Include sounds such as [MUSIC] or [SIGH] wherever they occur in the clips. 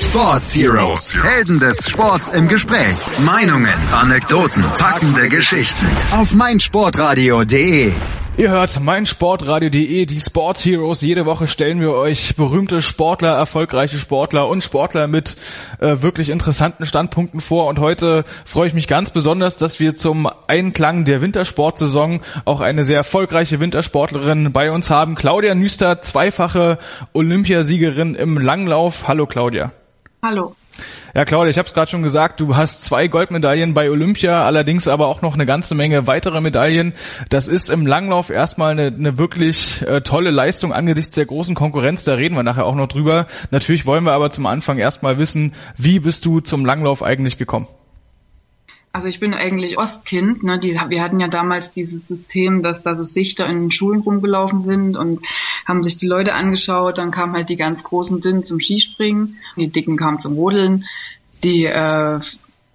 Sports Heroes. Helden des Sports im Gespräch. Meinungen, Anekdoten, packende Geschichten. Auf meinsportradio.de. Ihr hört meinsportradio.de, die Sports Heroes. Jede Woche stellen wir euch berühmte Sportler, erfolgreiche Sportler und Sportler mit äh, wirklich interessanten Standpunkten vor. Und heute freue ich mich ganz besonders, dass wir zum Einklang der Wintersportsaison auch eine sehr erfolgreiche Wintersportlerin bei uns haben. Claudia Nüster, zweifache Olympiasiegerin im Langlauf. Hallo Claudia. Hallo. Ja, Claudia, ich habe es gerade schon gesagt, du hast zwei Goldmedaillen bei Olympia, allerdings aber auch noch eine ganze Menge weitere Medaillen. Das ist im Langlauf erstmal eine, eine wirklich äh, tolle Leistung angesichts der großen Konkurrenz. Da reden wir nachher auch noch drüber. Natürlich wollen wir aber zum Anfang erstmal wissen, wie bist du zum Langlauf eigentlich gekommen? Also ich bin eigentlich Ostkind. Ne? Die, wir hatten ja damals dieses System, dass da so Sichter in den Schulen rumgelaufen sind und haben sich die Leute angeschaut. Dann kamen halt die ganz großen Dünnen zum Skispringen, die Dicken kamen zum Rodeln die äh,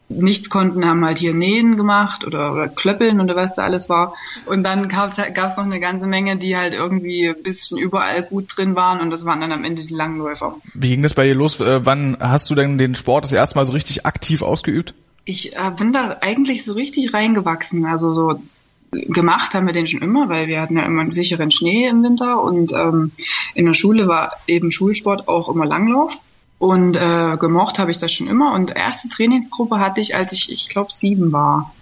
nichts konnten, haben halt hier Nähen gemacht oder, oder Klöppeln oder was da alles war. Und dann gab es noch eine ganze Menge, die halt irgendwie ein bisschen überall gut drin waren und das waren dann am Ende die Langläufer. Wie ging das bei dir los? Äh, wann hast du denn den Sport das erste Mal so richtig aktiv ausgeübt? Ich äh, bin da eigentlich so richtig reingewachsen. Also so gemacht haben wir den schon immer, weil wir hatten ja immer einen sicheren Schnee im Winter und ähm, in der Schule war eben Schulsport auch immer Langlauf. Und äh, gemocht habe ich das schon immer. Und erste Trainingsgruppe hatte ich, als ich, ich glaube, sieben war.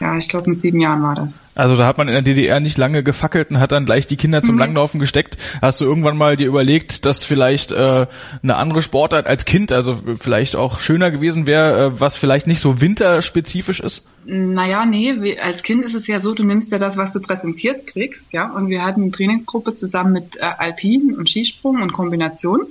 Ja, ich glaube, mit sieben Jahren war das. Also da hat man in der DDR nicht lange gefackelt und hat dann gleich die Kinder zum mhm. Langlaufen gesteckt. Hast du irgendwann mal dir überlegt, dass vielleicht äh, eine andere Sportart als Kind, also vielleicht auch schöner gewesen wäre, äh, was vielleicht nicht so winterspezifisch ist? Naja, nee, als Kind ist es ja so, du nimmst ja das, was du präsentiert kriegst, ja. Und wir hatten eine Trainingsgruppe zusammen mit äh, Alpin und Skisprung und Kombination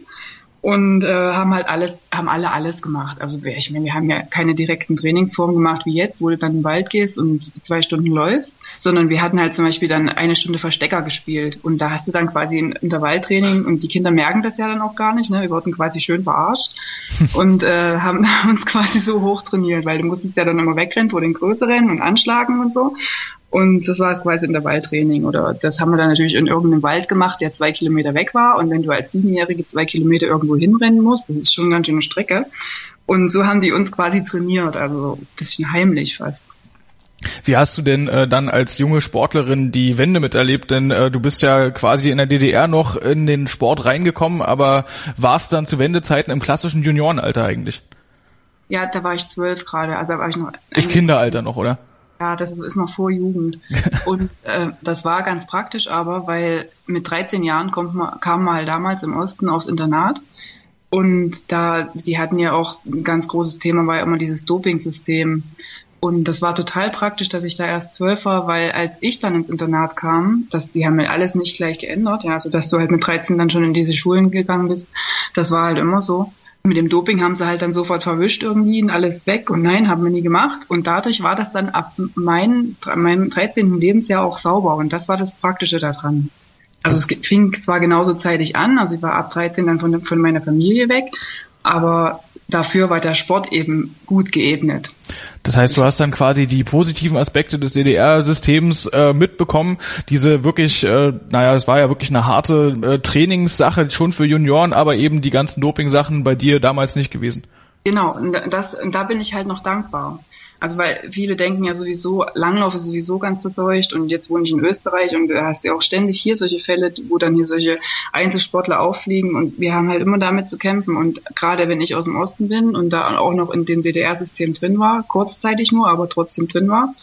und äh, haben halt alles, haben alle alles gemacht. Also ich meine, wir haben ja keine direkten Trainingsformen gemacht wie jetzt, wo du dann den Wald gehst und zwei Stunden läufst, sondern wir hatten halt zum Beispiel dann eine Stunde Verstecker gespielt und da hast du dann quasi ein Intervalltraining und die Kinder merken das ja dann auch gar nicht, ne? Wir wurden quasi schön verarscht [LAUGHS] und äh, haben [LAUGHS] uns quasi so hoch trainiert, weil du musstest ja dann immer wegrennen vor den Größeren und anschlagen und so. Und das war quasi Intervalltraining. Oder das haben wir dann natürlich in irgendeinem Wald gemacht, der zwei Kilometer weg war. Und wenn du als Siebenjährige zwei Kilometer irgendwo hinrennen musst, das ist schon eine ganz schöne Strecke. Und so haben die uns quasi trainiert, also ein bisschen heimlich fast. Wie hast du denn äh, dann als junge Sportlerin die Wende miterlebt? Denn äh, du bist ja quasi in der DDR noch in den Sport reingekommen, aber warst dann zu Wendezeiten im klassischen Juniorenalter eigentlich? Ja, da war ich zwölf gerade, also da war ich noch. Ist Kinderalter noch, oder? Ja, das ist, ist noch vor Jugend. [LAUGHS] Und äh, das war ganz praktisch aber, weil mit 13 Jahren kommt man, kam man halt damals im Osten aufs Internat. Und da, die hatten ja auch ein ganz großes Thema, war ja immer dieses Doping-System. Und das war total praktisch, dass ich da erst zwölf war, weil als ich dann ins Internat kam, dass die haben ja alles nicht gleich geändert, ja, also dass du halt mit 13 dann schon in diese Schulen gegangen bist, das war halt immer so mit dem Doping haben sie halt dann sofort verwischt irgendwie und alles weg und nein, haben wir nie gemacht. Und dadurch war das dann ab mein, meinem 13. Lebensjahr auch sauber und das war das Praktische daran. Also es fing zwar genauso zeitig an, also ich war ab 13 dann von, von meiner Familie weg, aber dafür war der Sport eben gut geebnet. Das heißt, du hast dann quasi die positiven Aspekte des DDR-Systems äh, mitbekommen. Diese wirklich, äh, naja, es war ja wirklich eine harte äh, Trainingssache schon für Junioren, aber eben die ganzen Doping-Sachen bei dir damals nicht gewesen. Genau, und das, und da bin ich halt noch dankbar. Also weil viele denken ja sowieso, Langlauf ist sowieso ganz verseucht und jetzt wohne ich in Österreich und da hast du ja auch ständig hier solche Fälle, wo dann hier solche Einzelsportler auffliegen und wir haben halt immer damit zu kämpfen und gerade wenn ich aus dem Osten bin und da auch noch in dem DDR-System drin war, kurzzeitig nur, aber trotzdem drin war,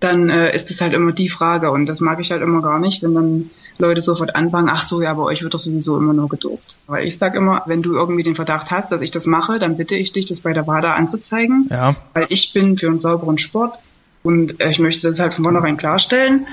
dann äh, ist es halt immer die Frage und das mag ich halt immer gar nicht, wenn dann Leute sofort anfangen, ach so, ja, bei euch wird doch sowieso immer nur gedopt. Weil ich sage immer, wenn du irgendwie den Verdacht hast, dass ich das mache, dann bitte ich dich, das bei der WADA anzuzeigen. Ja. Weil ich bin für einen sauberen Sport und äh, ich möchte das halt von vornherein klarstellen.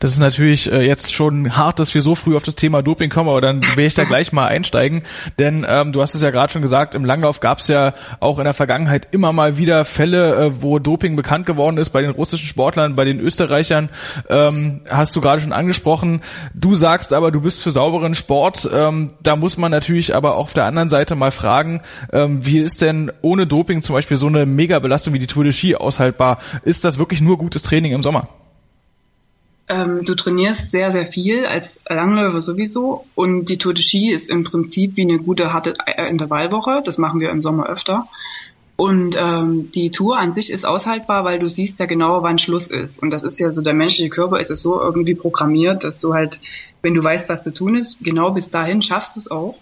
Das ist natürlich äh, jetzt schon hart, dass wir so früh auf das Thema Doping kommen, aber dann will ich da [LAUGHS] gleich mal einsteigen. Denn ähm, du hast es ja gerade schon gesagt, im Langlauf gab es ja auch in der Vergangenheit immer mal wieder Fälle, äh, wo Doping bekannt geworden ist bei den russischen Sportlern, bei den Österreichern. Ähm, hast du gerade schon angesprochen. Du sagst aber, du bist für sauberen Sport. Ähm, da muss man natürlich aber auch auf der anderen Seite mal fragen, ähm, wie ist denn ohne Doping zum Beispiel so eine Megabelastung wie die Tour de Ski aushaltbar? Ist das wirklich nur gutes Training im Sommer? ähm, du trainierst sehr, sehr viel als Langläufer sowieso und die Tour de Ski ist im Prinzip wie eine gute harte äh, Intervallwoche. Das machen wir im Sommer öfter. Und ähm, die Tour an sich ist aushaltbar, weil du siehst ja genau, wann Schluss ist. Und das ist ja so, der menschliche Körper ist es so irgendwie programmiert, dass du halt, wenn du weißt, was zu tun ist, genau bis dahin schaffst du es auch.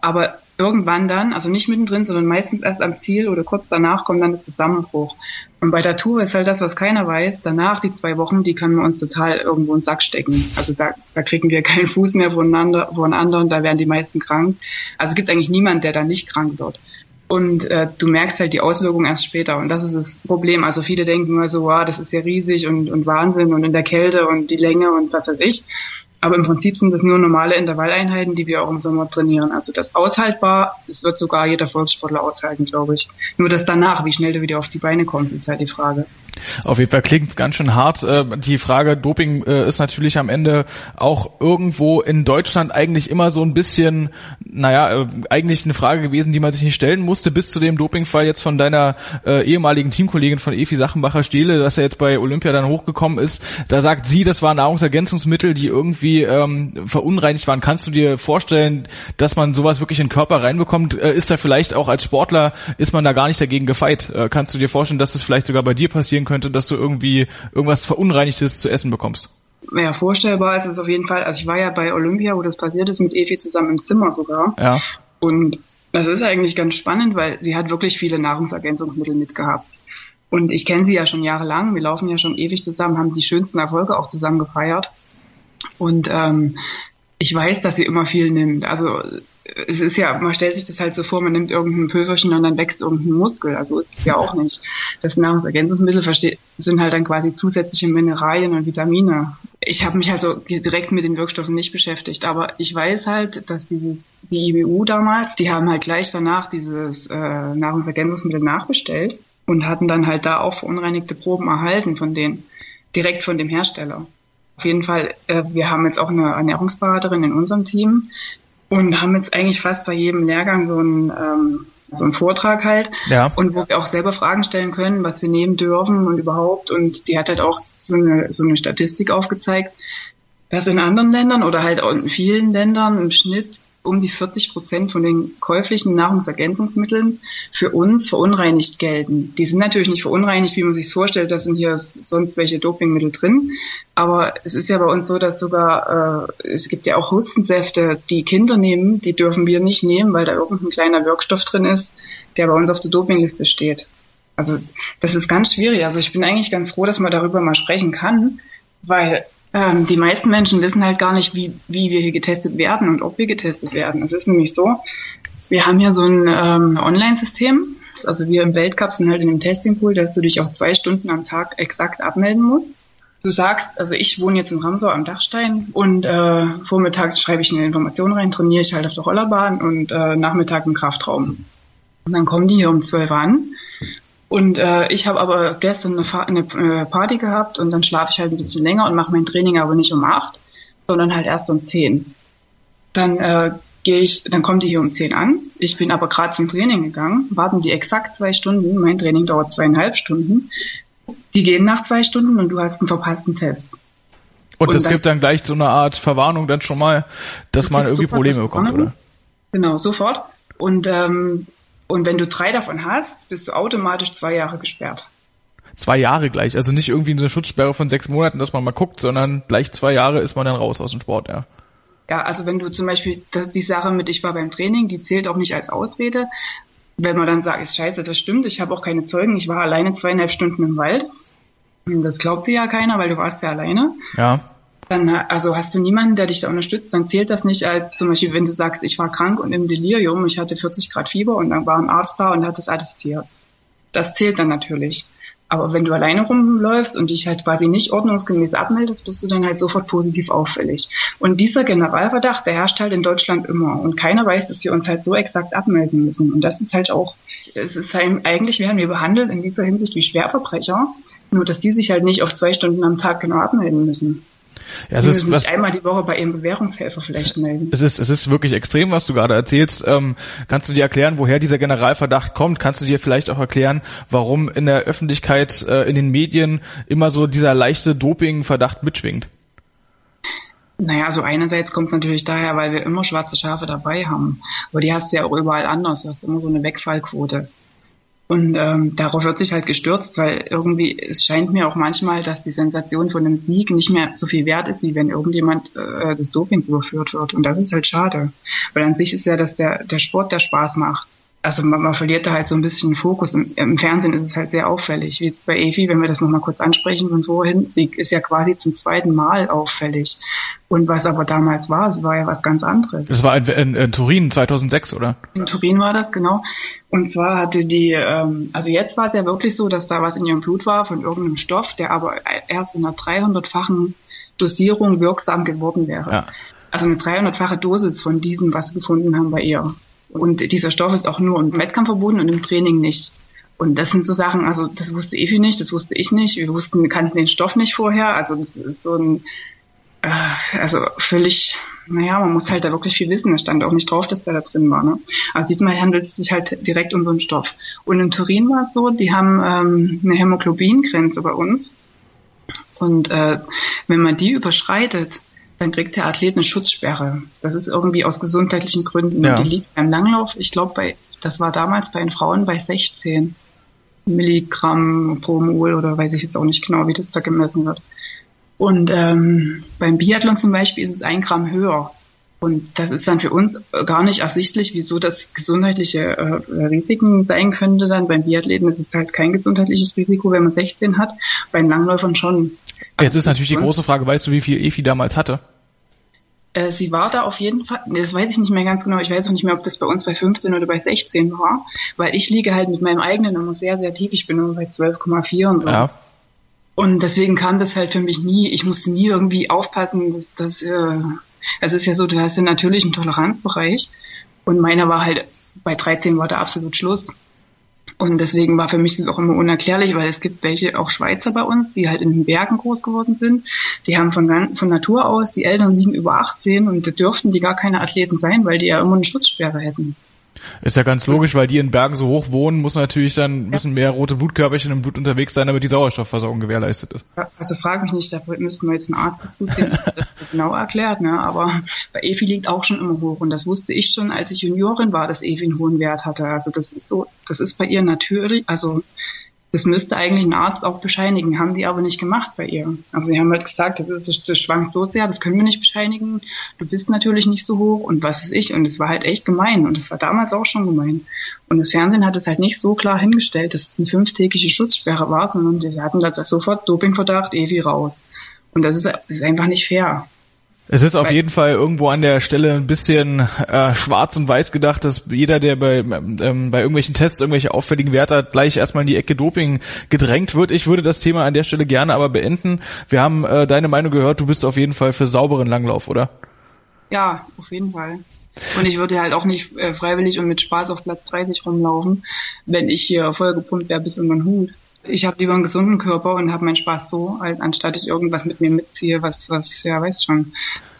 Aber irgendwann dann, also nicht mittendrin, sondern meistens erst am Ziel oder kurz danach kommt dann der Zusammenbruch. Und bei der Tour ist halt das, was keiner weiß, danach die zwei Wochen, die können wir uns total irgendwo in den Sack stecken. Also da, da kriegen wir keinen Fuß mehr voneinander, voneinander und da werden die meisten krank. Also es gibt eigentlich niemand, der da nicht krank wird. Und äh, du merkst halt die Auswirkungen erst später. Und das ist das Problem. Also viele denken nur so, wow, das ist ja riesig und, und Wahnsinn und in der Kälte und die Länge und was weiß ich. Aber im Prinzip sind das nur normale Intervalleinheiten, die wir auch im Sommer trainieren. Also das aushaltbar, das wird sogar jeder Volkssportler aushalten, glaube ich. Nur das danach, wie schnell du wieder auf die Beine kommst, ist halt die Frage. Auf jeden Fall klingt ganz schön hart. Äh, die Frage Doping äh, ist natürlich am Ende auch irgendwo in Deutschland eigentlich immer so ein bisschen, naja, äh, eigentlich eine Frage gewesen, die man sich nicht stellen musste, bis zu dem Dopingfall jetzt von deiner ehemaligen Teamkollegin von Efi Sachenbacher-Stehle, dass er jetzt bei Olympia dann hochgekommen ist. Da sagt sie, das waren Nahrungsergänzungsmittel, die irgendwie ähm, verunreinigt waren. Kannst du dir vorstellen, dass man sowas wirklich in den Körper reinbekommt? ist da vielleicht auch als Sportler, ist man da gar nicht dagegen gefeit? kannst du dir vorstellen, dass das vielleicht sogar bei dir passieren könnte? könnte, dass du irgendwie irgendwas Verunreinigtes zu essen bekommst. Ja, vorstellbar ist es auf jeden Fall. Also ich war ja bei Olympia, wo das passiert ist, mit Evi zusammen im Zimmer sogar. Ja. Und das ist eigentlich ganz spannend, weil sie hat wirklich viele Nahrungsergänzungsmittel mitgehabt. Und ich kenne sie ja schon jahrelang. Wir laufen ja schon ewig zusammen, haben die schönsten Erfolge auch zusammen gefeiert. Und ähm, ich weiß, dass sie immer viel nimmt. Also es ist ja, man stellt sich das halt so vor, man nimmt irgendein Pülverchen und dann wächst irgendein Muskel. Also ist es ja auch nicht. Das Nahrungsergänzungsmittel sind halt dann quasi zusätzliche Mineralien und Vitamine. Ich habe mich halt so direkt mit den Wirkstoffen nicht beschäftigt, aber ich weiß halt, dass dieses die IBU damals, die haben halt gleich danach dieses äh, Nahrungsergänzungsmittel nachbestellt und hatten dann halt da auch verunreinigte Proben erhalten von denen, direkt von dem Hersteller. Auf jeden Fall, äh, wir haben jetzt auch eine Ernährungsberaterin in unserem Team, und haben jetzt eigentlich fast bei jedem Lehrgang so einen, ähm, so einen Vortrag halt ja. und wo wir auch selber Fragen stellen können, was wir nehmen dürfen und überhaupt und die hat halt auch so eine, so eine Statistik aufgezeigt, dass in anderen Ländern oder halt auch in vielen Ländern im Schnitt um die 40 Prozent von den käuflichen Nahrungsergänzungsmitteln für uns verunreinigt gelten. Die sind natürlich nicht verunreinigt, wie man sich vorstellt, da sind hier sonst welche Dopingmittel drin. Aber es ist ja bei uns so, dass sogar, äh, es gibt ja auch Hustensäfte, die Kinder nehmen, die dürfen wir nicht nehmen, weil da irgendein kleiner Wirkstoff drin ist, der bei uns auf der Dopingliste steht. Also das ist ganz schwierig. Also ich bin eigentlich ganz froh, dass man darüber mal sprechen kann, weil ähm, die meisten Menschen wissen halt gar nicht, wie, wie wir hier getestet werden und ob wir getestet werden. Es ist nämlich so, wir haben hier so ein ähm, Online-System. Also wir im Weltcup sind halt in dem Testingpool, dass du dich auch zwei Stunden am Tag exakt abmelden musst. Du sagst, also ich wohne jetzt in Ramsau am Dachstein und äh, vormittags schreibe ich eine Information rein, trainiere ich halt auf der Rollerbahn und äh, Nachmittag im Kraftraum. Und dann kommen die hier um 12 an und äh, ich habe aber gestern eine, eine äh, Party gehabt und dann schlafe ich halt ein bisschen länger und mache mein Training aber nicht um acht, sondern halt erst um zehn. Dann äh, gehe ich, dann kommt die hier um zehn an. Ich bin aber gerade zum Training gegangen, warten die exakt zwei Stunden. Mein Training dauert zweieinhalb Stunden. Die gehen nach zwei Stunden und du hast einen verpassten Test. Und, und das dann, gibt dann gleich so eine Art Verwarnung dann schon mal, dass man irgendwie Probleme bekommt, oder? Genau, sofort. Und ähm, und wenn du drei davon hast, bist du automatisch zwei Jahre gesperrt. Zwei Jahre gleich, also nicht irgendwie eine Schutzsperre von sechs Monaten, dass man mal guckt, sondern gleich zwei Jahre ist man dann raus aus dem Sport, ja. Ja, also wenn du zum Beispiel die Sache mit ich war beim Training, die zählt auch nicht als Ausrede. Wenn man dann sagt, ist scheiße, das stimmt, ich habe auch keine Zeugen, ich war alleine zweieinhalb Stunden im Wald. Das glaubt dir ja keiner, weil du warst ja alleine. Ja dann also hast du niemanden, der dich da unterstützt, dann zählt das nicht als zum Beispiel, wenn du sagst, ich war krank und im Delirium, ich hatte 40 Grad Fieber und dann war ein Arzt da und hat das attestiert. Das zählt dann natürlich. Aber wenn du alleine rumläufst und dich halt quasi nicht ordnungsgemäß abmeldest, bist du dann halt sofort positiv auffällig. Und dieser Generalverdacht, der herrscht halt in Deutschland immer. Und keiner weiß, dass wir uns halt so exakt abmelden müssen. Und das ist halt auch, es ist halt, eigentlich werden wir behandelt in dieser Hinsicht wie Schwerverbrecher, nur dass die sich halt nicht auf zwei Stunden am Tag genau abmelden müssen. Ja, es ist was, einmal die Woche bei ihrem Bewährungshelfer vielleicht melden. Es ist, es ist wirklich extrem, was du gerade erzählst. Ähm, kannst du dir erklären, woher dieser Generalverdacht kommt? Kannst du dir vielleicht auch erklären, warum in der Öffentlichkeit, äh, in den Medien immer so dieser leichte Dopingverdacht mitschwingt? Naja, also einerseits kommt es natürlich daher, weil wir immer schwarze Schafe dabei haben. Aber die hast du ja auch überall anders. Du hast immer so eine Wegfallquote. Und ähm, darauf wird sich halt gestürzt, weil irgendwie, es scheint mir auch manchmal, dass die Sensation von einem Sieg nicht mehr so viel wert ist, wie wenn irgendjemand äh, des Dopings überführt wird. Und das ist halt schade. Weil an sich ist ja, dass der, der Sport, der Spaß macht also man, man verliert da halt so ein bisschen Fokus. Im, Im, Fernsehen ist es halt sehr auffällig. Wie bei Evi, wenn wir das nochmal kurz ansprechen von vorhin, sie ist ja quasi zum zweiten Mal auffällig. Und was aber damals war, es war ja was ganz anderes. Das war in, in, in, Turin 2006, oder? In Turin war das, genau. Und zwar hatte die, ähm, also jetzt war es ja wirklich so, dass da was in ihrem Blut war von irgendeinem Stoff, der aber erst in einer 300-fachen Dosierung wirksam geworden wäre. Ja. Also eine 300-fache Dosis von diesem, was sie gefunden haben bei ihr. Und dieser Stoff ist auch nur im Wettkampf verboten und im Training nicht. Und das sind so Sachen, also das wusste Evi nicht, das wusste ich nicht. Wir wussten, wir kannten den Stoff nicht vorher. Also das ist so ein, äh, also völlig, naja, man muss halt da wirklich viel wissen. Es stand auch nicht drauf, dass der da drin war. Ne? Also diesmal handelt es sich halt direkt um so einen Stoff. Und in Turin war es so, die haben ähm, eine Hämoglobingrenze bei uns. Und äh, wenn man die überschreitet, dann kriegt der Athlet eine Schutzsperre. Das ist irgendwie aus gesundheitlichen Gründen. Ja. Und die liegt beim Langlauf, ich glaube, bei, das war damals bei den Frauen bei 16 Milligramm pro Mol oder weiß ich jetzt auch nicht genau, wie das da gemessen wird. Und ähm, beim Biathlon zum Beispiel ist es ein Gramm höher. Und das ist dann für uns gar nicht ersichtlich, wieso das gesundheitliche äh, Risiken sein könnte. Dann beim Biathleten ist es halt kein gesundheitliches Risiko, wenn man 16 hat. Beim Langläufern schon. Jetzt ist natürlich die große Frage, weißt du, wie viel EFI damals hatte? Äh, sie war da auf jeden Fall, das weiß ich nicht mehr ganz genau, ich weiß auch nicht mehr, ob das bei uns bei 15 oder bei 16 war, weil ich liege halt mit meinem eigenen immer sehr, sehr tief, ich bin immer bei 12,4 und so. Ja. Und deswegen kam das halt für mich nie, ich musste nie irgendwie aufpassen, dass das, äh, also es ist ja so, du hast ja natürlich einen Toleranzbereich und meiner war halt, bei 13 war da absolut Schluss. Und deswegen war für mich das auch immer unerklärlich, weil es gibt welche, auch Schweizer bei uns, die halt in den Bergen groß geworden sind. Die haben von, von Natur aus, die Eltern liegen über 18 und da dürften die gar keine Athleten sein, weil die ja immer eine Schutzsperre hätten. Ist ja ganz logisch, weil die in Bergen so hoch wohnen, muss natürlich dann müssen mehr rote Blutkörperchen im Blut unterwegs sein, damit die Sauerstoffversorgung gewährleistet ist. Also frag mich nicht, da müssten wir jetzt einen Arzt dazuziehen, dass das [LAUGHS] genau erklärt, ne? Aber bei Efi liegt auch schon immer hoch und das wusste ich schon, als ich Juniorin war, dass Efi einen hohen Wert hatte. Also das ist so, das ist bei ihr natürlich, also das müsste eigentlich ein Arzt auch bescheinigen, haben die aber nicht gemacht bei ihr. Also sie haben halt gesagt, das, ist, das schwankt so sehr, das können wir nicht bescheinigen. Du bist natürlich nicht so hoch und was ist ich. Und es war halt echt gemein und es war damals auch schon gemein. Und das Fernsehen hat es halt nicht so klar hingestellt, dass es eine fünftägige Schutzsperre war, sondern sie hatten da sofort Dopingverdacht, Evi raus. Und das ist, das ist einfach nicht fair. Es ist auf jeden Fall irgendwo an der Stelle ein bisschen äh, schwarz und weiß gedacht, dass jeder, der bei, ähm, bei irgendwelchen Tests irgendwelche auffälligen Werte hat, gleich erstmal in die Ecke Doping gedrängt wird. Ich würde das Thema an der Stelle gerne aber beenden. Wir haben äh, deine Meinung gehört, du bist auf jeden Fall für sauberen Langlauf, oder? Ja, auf jeden Fall. Und ich würde halt auch nicht äh, freiwillig und mit Spaß auf Platz 30 rumlaufen, wenn ich hier vollgepumpt wäre bis in den Hut ich habe lieber einen gesunden Körper und habe meinen Spaß so, anstatt ich irgendwas mit mir mitziehe, was, was, ja, weiß schon,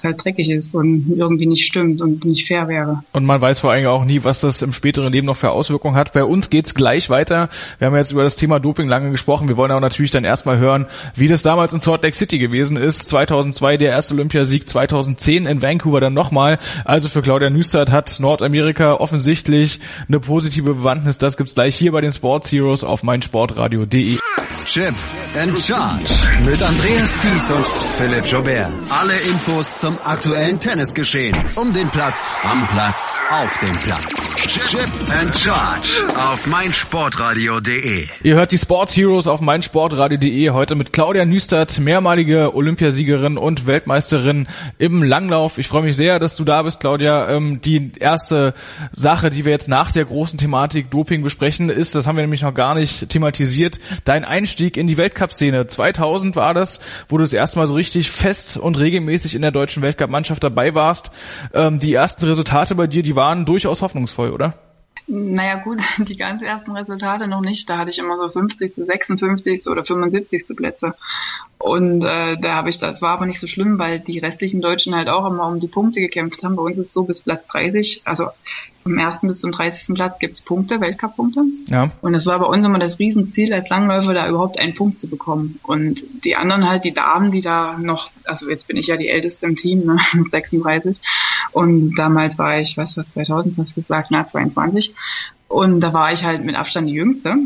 halt dreckig ist und irgendwie nicht stimmt und nicht fair wäre. Und man weiß vor allem auch nie, was das im späteren Leben noch für Auswirkungen hat. Bei uns geht's gleich weiter. Wir haben jetzt über das Thema Doping lange gesprochen. Wir wollen aber natürlich dann erstmal hören, wie das damals in Salt Lake City gewesen ist. 2002 der erste Olympiasieg, 2010 in Vancouver dann nochmal. Also für Claudia Nüstert hat Nordamerika offensichtlich eine positive Bewandtnis. Das gibt's gleich hier bei den Sports Heroes auf meinsportradio.de. Chip and Charge mit Andreas Thies und Philipp Jobert. Alle Infos zum aktuellen Tennisgeschehen. Um den Platz, am Platz, auf dem Platz. Chip and Charge auf meinsportradio.de. Ihr hört die Sports Heroes auf meinsportradio.de heute mit Claudia Nüstert, mehrmalige Olympiasiegerin und Weltmeisterin im Langlauf. Ich freue mich sehr, dass du da bist, Claudia. Ähm, die erste Sache, die wir jetzt nach der großen Thematik Doping besprechen, ist, das haben wir nämlich noch gar nicht thematisiert, dein Einstieg in die Weltcup-Szene. 2000 war das, wo du das erste Mal so richtig fest und regelmäßig in der deutschen Weltcup-Mannschaft dabei warst. Ähm, die ersten Resultate bei dir, die waren durchaus hoffnungsvoll, oder? Naja gut, [LAUGHS] die ganz ersten Resultate noch nicht. Da hatte ich immer so 50., 56. oder 75. Plätze. Und äh, da habe ich, das war aber nicht so schlimm, weil die restlichen Deutschen halt auch immer um die Punkte gekämpft haben. Bei uns ist es so bis Platz 30, also vom ersten bis zum 30. Platz gibt's Punkte, Weltcup-Punkte. Ja. Und es war bei uns immer das Riesenziel als Langläufer, da überhaupt einen Punkt zu bekommen. Und die anderen halt, die Damen, die da noch, also jetzt bin ich ja die älteste im Team, ne, [LAUGHS] mit 36. Und damals war ich, was war 2000, was gesagt, na 22. Und da war ich halt mit Abstand die Jüngste.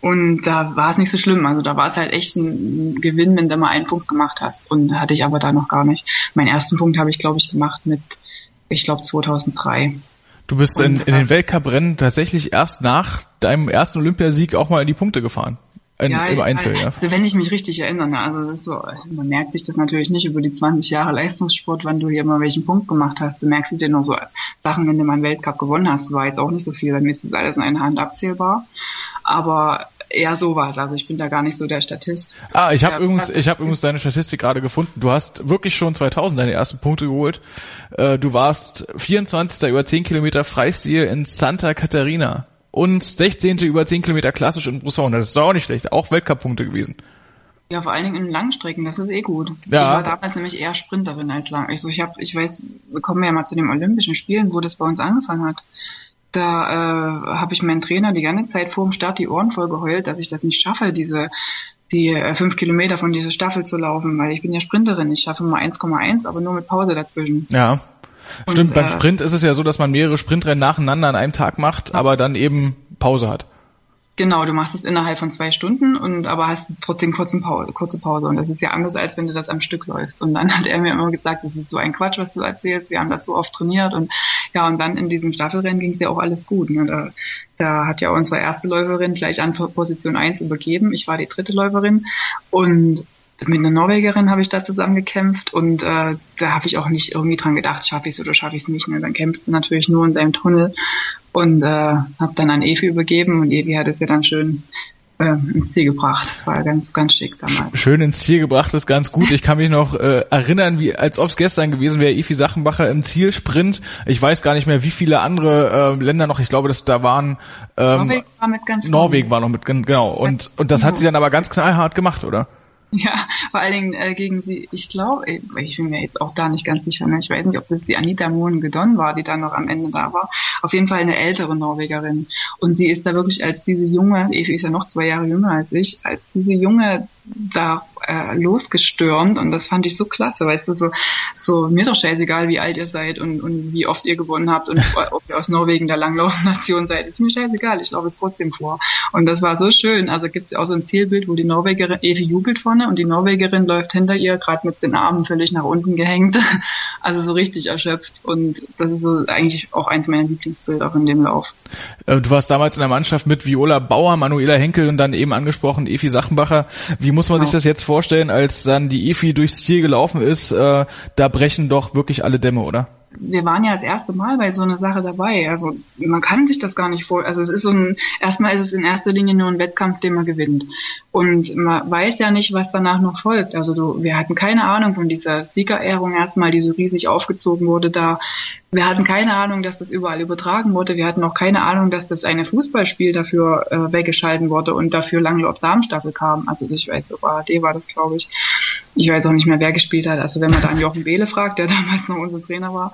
Und da war es nicht so schlimm. Also da war es halt echt ein Gewinn, wenn du mal einen Punkt gemacht hast. Und hatte ich aber da noch gar nicht. Meinen ersten Punkt habe ich, glaube ich, gemacht mit, ich glaube, 2003. Du bist in, in den Weltcuprennen tatsächlich erst nach deinem ersten Olympiasieg auch mal in die Punkte gefahren. In, ja, im Einzel, ja. Also wenn ich mich richtig erinnere, ne, also das ist so, man merkt sich das natürlich nicht über die 20 Jahre Leistungssport, wann du hier mal welchen Punkt gemacht hast. Du merkst dir nur so Sachen, wenn du mal einen Weltcup gewonnen hast, war jetzt auch nicht so viel, dann ist das alles in einer Hand abzählbar. Aber eher sowas. Also ich bin da gar nicht so der Statist. Ah, ich habe übrigens, ich habe übrigens deine Statistik gerade gefunden. Du hast wirklich schon 2000 deine ersten Punkte geholt. Äh, du warst 24. über 10 Kilometer Freistil in Santa Catarina und 16. über 10 Kilometer klassisch in Brousson. Das ist doch auch nicht schlecht. Auch Weltcup-Punkte gewesen. Ja, vor allen Dingen in Langstrecken, das ist eh gut. Ja. Ich war damals nämlich eher Sprinterin als lang. Also ich habe, ich weiß, wir kommen ja mal zu den Olympischen Spielen, wo das bei uns angefangen hat da äh, habe ich meinen Trainer die ganze Zeit vor dem Start die Ohren voll geheult, dass ich das nicht schaffe, diese die äh, fünf Kilometer von dieser Staffel zu laufen, weil ich bin ja Sprinterin. Ich schaffe mal 1,1, aber nur mit Pause dazwischen. Ja. Stimmt, Und, beim äh, Sprint ist es ja so, dass man mehrere Sprintrennen nacheinander an einem Tag macht, aber dann eben Pause hat. Genau, du machst es innerhalb von zwei Stunden und aber hast trotzdem kurze Pause, kurze Pause. Und das ist ja anders, als wenn du das am Stück läufst. Und dann [LAUGHS] hat er mir immer gesagt, das ist so ein Quatsch, was du erzählst. Wir haben das so oft trainiert und ja, und dann in diesem Staffelrennen ging es ja auch alles gut. Ne? Da, da hat ja unsere erste Läuferin gleich an Position eins übergeben. Ich war die dritte Läuferin und mit einer Norwegerin habe ich da zusammen gekämpft und äh, da habe ich auch nicht irgendwie dran gedacht, schaffe ich es oder schaffe ich es nicht. Ne? Dann kämpfst du natürlich nur in deinem Tunnel und äh, habe dann an Evi übergeben und Evi hat es ja dann schön äh, ins Ziel gebracht. Das war ganz, ganz schick damals. Schön ins Ziel gebracht ist ganz gut. Ich kann mich noch äh, erinnern, wie als ob es gestern gewesen wäre, Evi Sachenbacher im Zielsprint. Ich weiß gar nicht mehr, wie viele andere äh, Länder noch. Ich glaube, dass da waren ähm, Norwegen war mit ganz Norwegen war noch mit genau und und das hat sie dann aber ganz knallhart gemacht, oder? [LAUGHS] Ja, vor allen Dingen äh, gegen sie, ich glaube, ich bin mir jetzt auch da nicht ganz sicher, ne? ich weiß nicht, ob das die Anita Mohn-Gedon war, die dann noch am Ende da war. Auf jeden Fall eine ältere Norwegerin. Und sie ist da wirklich als diese junge, Evi ist ja noch zwei Jahre jünger als ich, als diese junge da äh, losgestürmt und das fand ich so klasse, weißt du, so, so mir doch scheißegal, wie alt ihr seid und, und wie oft ihr gewonnen habt und [LAUGHS] ob ihr aus Norwegen der Langlaufnation seid, ist mir scheißegal, ich laufe es trotzdem vor. Und das war so schön, also gibt es ja auch so ein Zielbild, wo die Norwegerin, Evi jubelt vorne und die Norwegerin läuft hinter ihr, gerade mit den Armen völlig nach unten gehängt, [LAUGHS] also so richtig erschöpft und das ist so eigentlich auch eins meiner Lieblingsbilder von dem Lauf. Äh, du warst damals in der Mannschaft mit Viola Bauer, Manuela Henkel und dann eben angesprochen Evi Sachenbacher. Wie muss man sich das jetzt vorstellen, als dann die Efi durchs Ziel gelaufen ist? Äh, da brechen doch wirklich alle Dämme, oder? wir waren ja das erste Mal bei so einer Sache dabei. Also man kann sich das gar nicht vor. Also es ist so ein, erstmal ist es in erster Linie nur ein Wettkampf, den man gewinnt. Und man weiß ja nicht, was danach noch folgt. Also du, wir hatten keine Ahnung von dieser Siegerehrung erstmal, die so riesig aufgezogen wurde da. Wir hatten keine Ahnung, dass das überall übertragen wurde. Wir hatten auch keine Ahnung, dass das eine Fußballspiel dafür äh, weggeschalten wurde und dafür Langlauf Darmstaffel kam. Also ich weiß, auf ARD war das, glaube ich. Ich weiß auch nicht mehr, wer gespielt hat. Also wenn man da an Jochen Behle fragt, der [LAUGHS] damals noch unser Trainer war,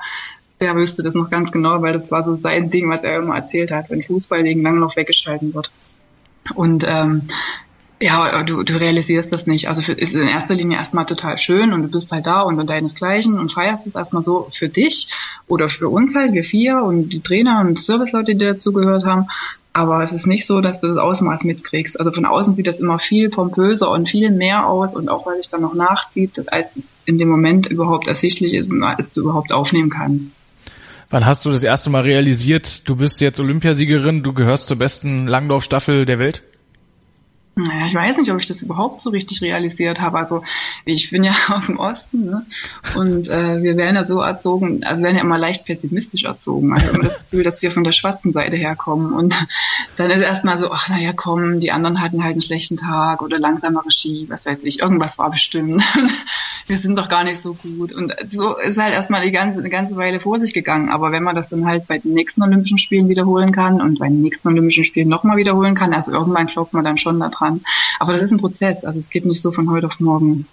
der wüsste das noch ganz genau, weil das war so sein Ding, was er immer erzählt hat, wenn Fußball wegen Langlauf weggeschalten wird. Und ähm, ja, du, du realisierst das nicht. Also für, ist in erster Linie erstmal total schön und du bist halt da und deinesgleichen und feierst es erstmal so für dich oder für uns halt, wir vier und die Trainer und Serviceleute, die dazugehört haben. Aber es ist nicht so, dass du das Ausmaß mitkriegst. Also von außen sieht das immer viel pompöser und viel mehr aus und auch weil sich dann noch nachzieht, als es in dem Moment überhaupt ersichtlich ist und als du überhaupt aufnehmen kannst. Wann hast du das erste Mal realisiert, du bist jetzt Olympiasiegerin, du gehörst zur besten Langlaufstaffel der Welt? Naja, ich weiß nicht, ob ich das überhaupt so richtig realisiert habe. Also ich bin ja [LAUGHS] aus dem Osten ne? und äh, wir werden ja so erzogen, also werden ja immer leicht pessimistisch erzogen. Also immer das Gefühl, dass wir von der schwarzen Seite herkommen und dann ist erstmal so, ach naja, komm, die anderen hatten halt einen schlechten Tag oder langsamere Ski, was weiß ich, irgendwas war bestimmt. Wir sind doch gar nicht so gut. Und so ist halt erstmal die ganze, eine ganze Weile vor sich gegangen. Aber wenn man das dann halt bei den nächsten Olympischen Spielen wiederholen kann und bei den nächsten Olympischen Spielen nochmal wiederholen kann, also irgendwann glaubt man dann schon da dran. Aber das ist ein Prozess, also es geht nicht so von heute auf morgen.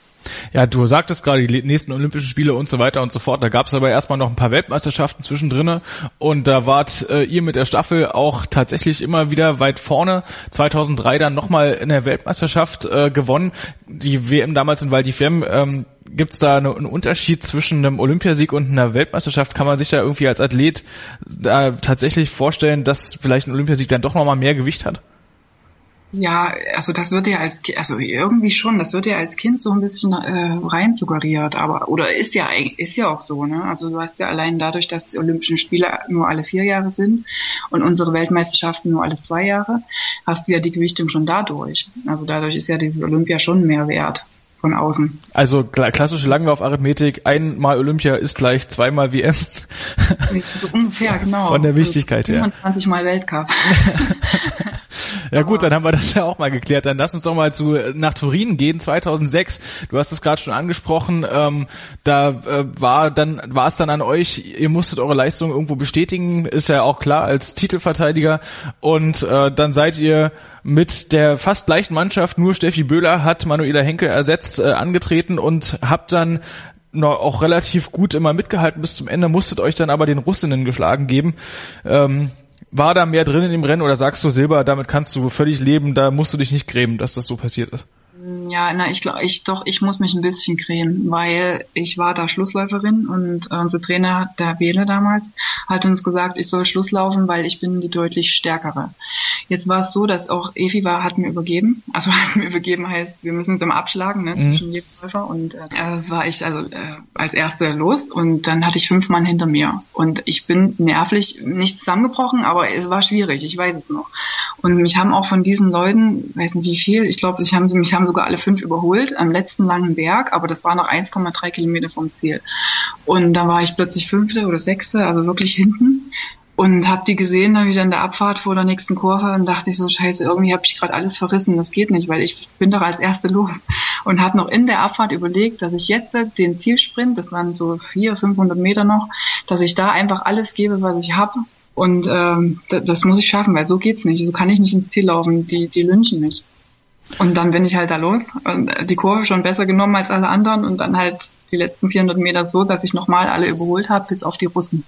Ja, du sagtest gerade die nächsten Olympischen Spiele und so weiter und so fort. Da gab es aber erstmal noch ein paar Weltmeisterschaften zwischendrin und da wart äh, ihr mit der Staffel auch tatsächlich immer wieder weit vorne. 2003 dann nochmal in der Weltmeisterschaft äh, gewonnen. Die WM damals in Val d'Ifem. Ähm, Gibt es da eine, einen Unterschied zwischen einem Olympiasieg und einer Weltmeisterschaft? Kann man sich da irgendwie als Athlet da tatsächlich vorstellen, dass vielleicht ein Olympiasieg dann doch nochmal mehr Gewicht hat? Ja, also das wird ja als also irgendwie schon, das wird ja als Kind so ein bisschen äh, rein suggeriert, aber oder ist ja ist ja auch so, ne? Also du hast ja allein dadurch, dass die Olympischen Spiele nur alle vier Jahre sind und unsere Weltmeisterschaften nur alle zwei Jahre, hast du ja die Gewichtung schon dadurch. Also dadurch ist ja dieses Olympia schon mehr wert von außen. Also klassische Langlaufarithmetik, einmal Olympia ist gleich zweimal WM. So ungefähr, [LAUGHS] genau. Von der Wichtigkeit her. 25 Mal Weltcup. [LAUGHS] Ja gut, dann haben wir das ja auch mal geklärt. Dann lass uns doch mal zu nach Turin gehen, 2006. Du hast es gerade schon angesprochen. Ähm, da äh, war dann war es dann an euch. Ihr musstet eure Leistung irgendwo bestätigen, ist ja auch klar als Titelverteidiger. Und äh, dann seid ihr mit der fast gleichen Mannschaft, nur Steffi Böhler hat Manuela Henkel ersetzt, äh, angetreten und habt dann noch auch relativ gut immer mitgehalten bis zum Ende, musstet euch dann aber den Russinnen geschlagen geben. Ähm, war da mehr drin in dem Rennen oder sagst du Silber, damit kannst du völlig leben, da musst du dich nicht grämen, dass das so passiert ist? Ja, na, ich glaube, ich doch, ich muss mich ein bisschen cremen, weil ich war da Schlussläuferin und äh, unser Trainer, der Wähle damals, hat uns gesagt, ich soll Schlusslaufen, weil ich bin die deutlich stärkere. Jetzt war es so, dass auch Evi war, hat mir übergeben. Also [LAUGHS] hat mir übergeben heißt, wir müssen uns immer abschlagen, ne, mhm. zwischen jedem Läufer und äh, war ich also äh, als Erste los und dann hatte ich fünf Mann hinter mir und ich bin nervlich nicht zusammengebrochen, aber es war schwierig, ich weiß es noch. Und mich haben auch von diesen Leuten, weiß nicht wie viel, ich glaube, ich haben, mich haben sogar alle fünf überholt am letzten langen Berg, aber das war noch 1,3 Kilometer vom Ziel. Und dann war ich plötzlich fünfte oder sechste, also wirklich hinten. Und habe die gesehen dann wieder in der Abfahrt vor der nächsten Kurve und dachte ich so scheiße irgendwie habe ich gerade alles verrissen das geht nicht weil ich bin doch als erste los. Und habe noch in der Abfahrt überlegt dass ich jetzt den Zielsprint das waren so vier 500 Meter noch dass ich da einfach alles gebe was ich habe und ähm, das, das muss ich schaffen weil so geht's nicht. So kann ich nicht ins Ziel laufen. Die die lynchen mich und dann bin ich halt da los und die Kurve schon besser genommen als alle anderen und dann halt die letzten 400 Meter so dass ich nochmal alle überholt habe bis auf die Russen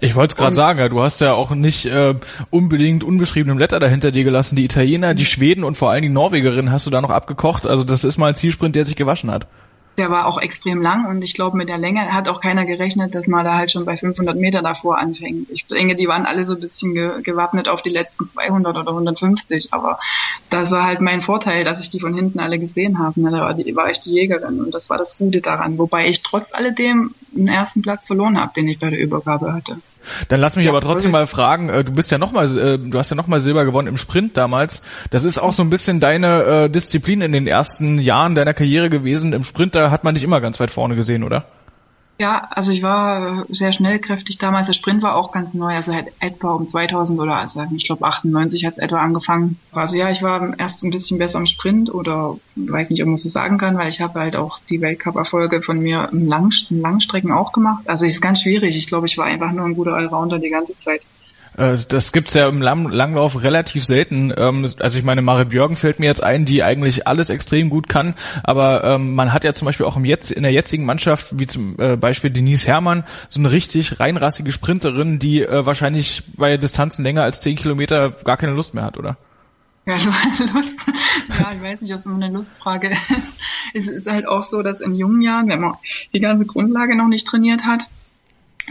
ich wollte es gerade sagen, ja, du hast ja auch nicht äh, unbedingt unbeschriebene Blätter dahinter dir gelassen. Die Italiener, die Schweden und vor allem die Norwegerinnen hast du da noch abgekocht. Also das ist mal ein Zielsprint, der sich gewaschen hat der war auch extrem lang und ich glaube mit der Länge hat auch keiner gerechnet, dass man da halt schon bei 500 Meter davor anfängt. Ich denke, die waren alle so ein bisschen ge gewappnet auf die letzten 200 oder 150, aber das war halt mein Vorteil, dass ich die von hinten alle gesehen habe. Ne? Da war, die, war ich die Jägerin und das war das Gute daran, wobei ich trotz alledem einen ersten Platz verloren habe, den ich bei der Übergabe hatte. Dann lass mich ja, aber trotzdem mal fragen, äh, du bist ja nochmal, äh, du hast ja nochmal Silber gewonnen im Sprint damals. Das ist auch so ein bisschen deine äh, Disziplin in den ersten Jahren deiner Karriere gewesen. Im Sprint, da hat man dich immer ganz weit vorne gesehen, oder? Ja, also ich war sehr schnellkräftig damals. Der Sprint war auch ganz neu, also halt etwa um 2000 oder also ich glaube 98 hat es etwa angefangen. Also ja, ich war erst ein bisschen besser im Sprint oder weiß nicht, ob man so sagen kann, weil ich habe halt auch die Weltcup-Erfolge von mir im Langstrecken auch gemacht. Also es ist ganz schwierig. Ich glaube, ich war einfach nur ein guter Allrounder die ganze Zeit. Äh, das gibt's ja im Langlauf relativ selten. Ähm, also ich meine, Marit Björgen fällt mir jetzt ein, die eigentlich alles extrem gut kann. Aber ähm, man hat ja zum Beispiel auch in der jetzigen Mannschaft, wie zum äh, Beispiel Denise Herrmann, so eine richtig reinrassige Sprinterin, die äh, wahrscheinlich bei Distanzen länger als zehn Kilometer gar keine Lust mehr hat, oder? Ja, [LAUGHS] Lust. Ja, ich weiß nicht, ob es immer eine Lustfrage [LAUGHS] ist. Es ist halt auch so, dass in jungen Jahren, wenn man die ganze Grundlage noch nicht trainiert hat,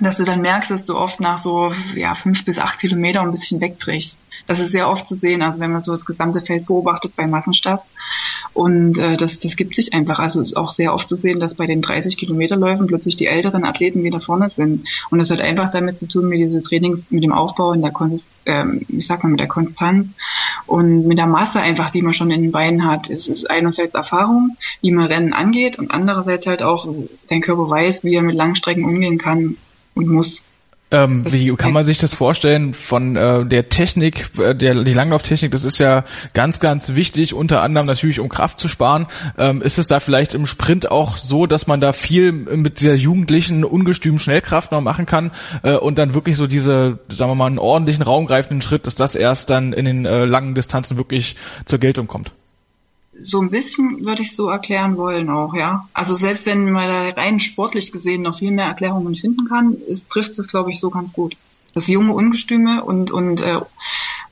dass du dann merkst, dass du oft nach so ja, fünf bis acht Kilometer ein bisschen wegbrichst. Das ist sehr oft zu sehen, also wenn man so das gesamte Feld beobachtet bei Massenstarts. Und äh, das, das gibt sich einfach. Also es ist auch sehr oft zu sehen, dass bei den 30 Kilometerläufen plötzlich die älteren Athleten wieder vorne sind. Und das hat einfach damit zu tun mit diese Trainings, mit dem Aufbau in der Kon ähm, ich sag mal, mit der Konstanz und mit der Masse einfach, die man schon in den Beinen hat. Es ist einerseits Erfahrung, wie man Rennen angeht und andererseits halt auch, dein Körper weiß, wie er mit Langstrecken umgehen kann und muss. Ähm, wie kann man sich das vorstellen von äh, der Technik, äh, der die Langlauftechnik, das ist ja ganz, ganz wichtig, unter anderem natürlich um Kraft zu sparen. Ähm, ist es da vielleicht im Sprint auch so, dass man da viel mit dieser jugendlichen, ungestümen Schnellkraft noch machen kann äh, und dann wirklich so diese, sagen wir mal, einen ordentlichen, raumgreifenden Schritt, dass das erst dann in den äh, langen Distanzen wirklich zur Geltung kommt? So ein bisschen würde ich so erklären wollen auch, ja. Also selbst wenn man da rein sportlich gesehen noch viel mehr Erklärungen finden kann, ist, trifft es, glaube ich, so ganz gut. Das junge Ungestüme und, und äh, äh,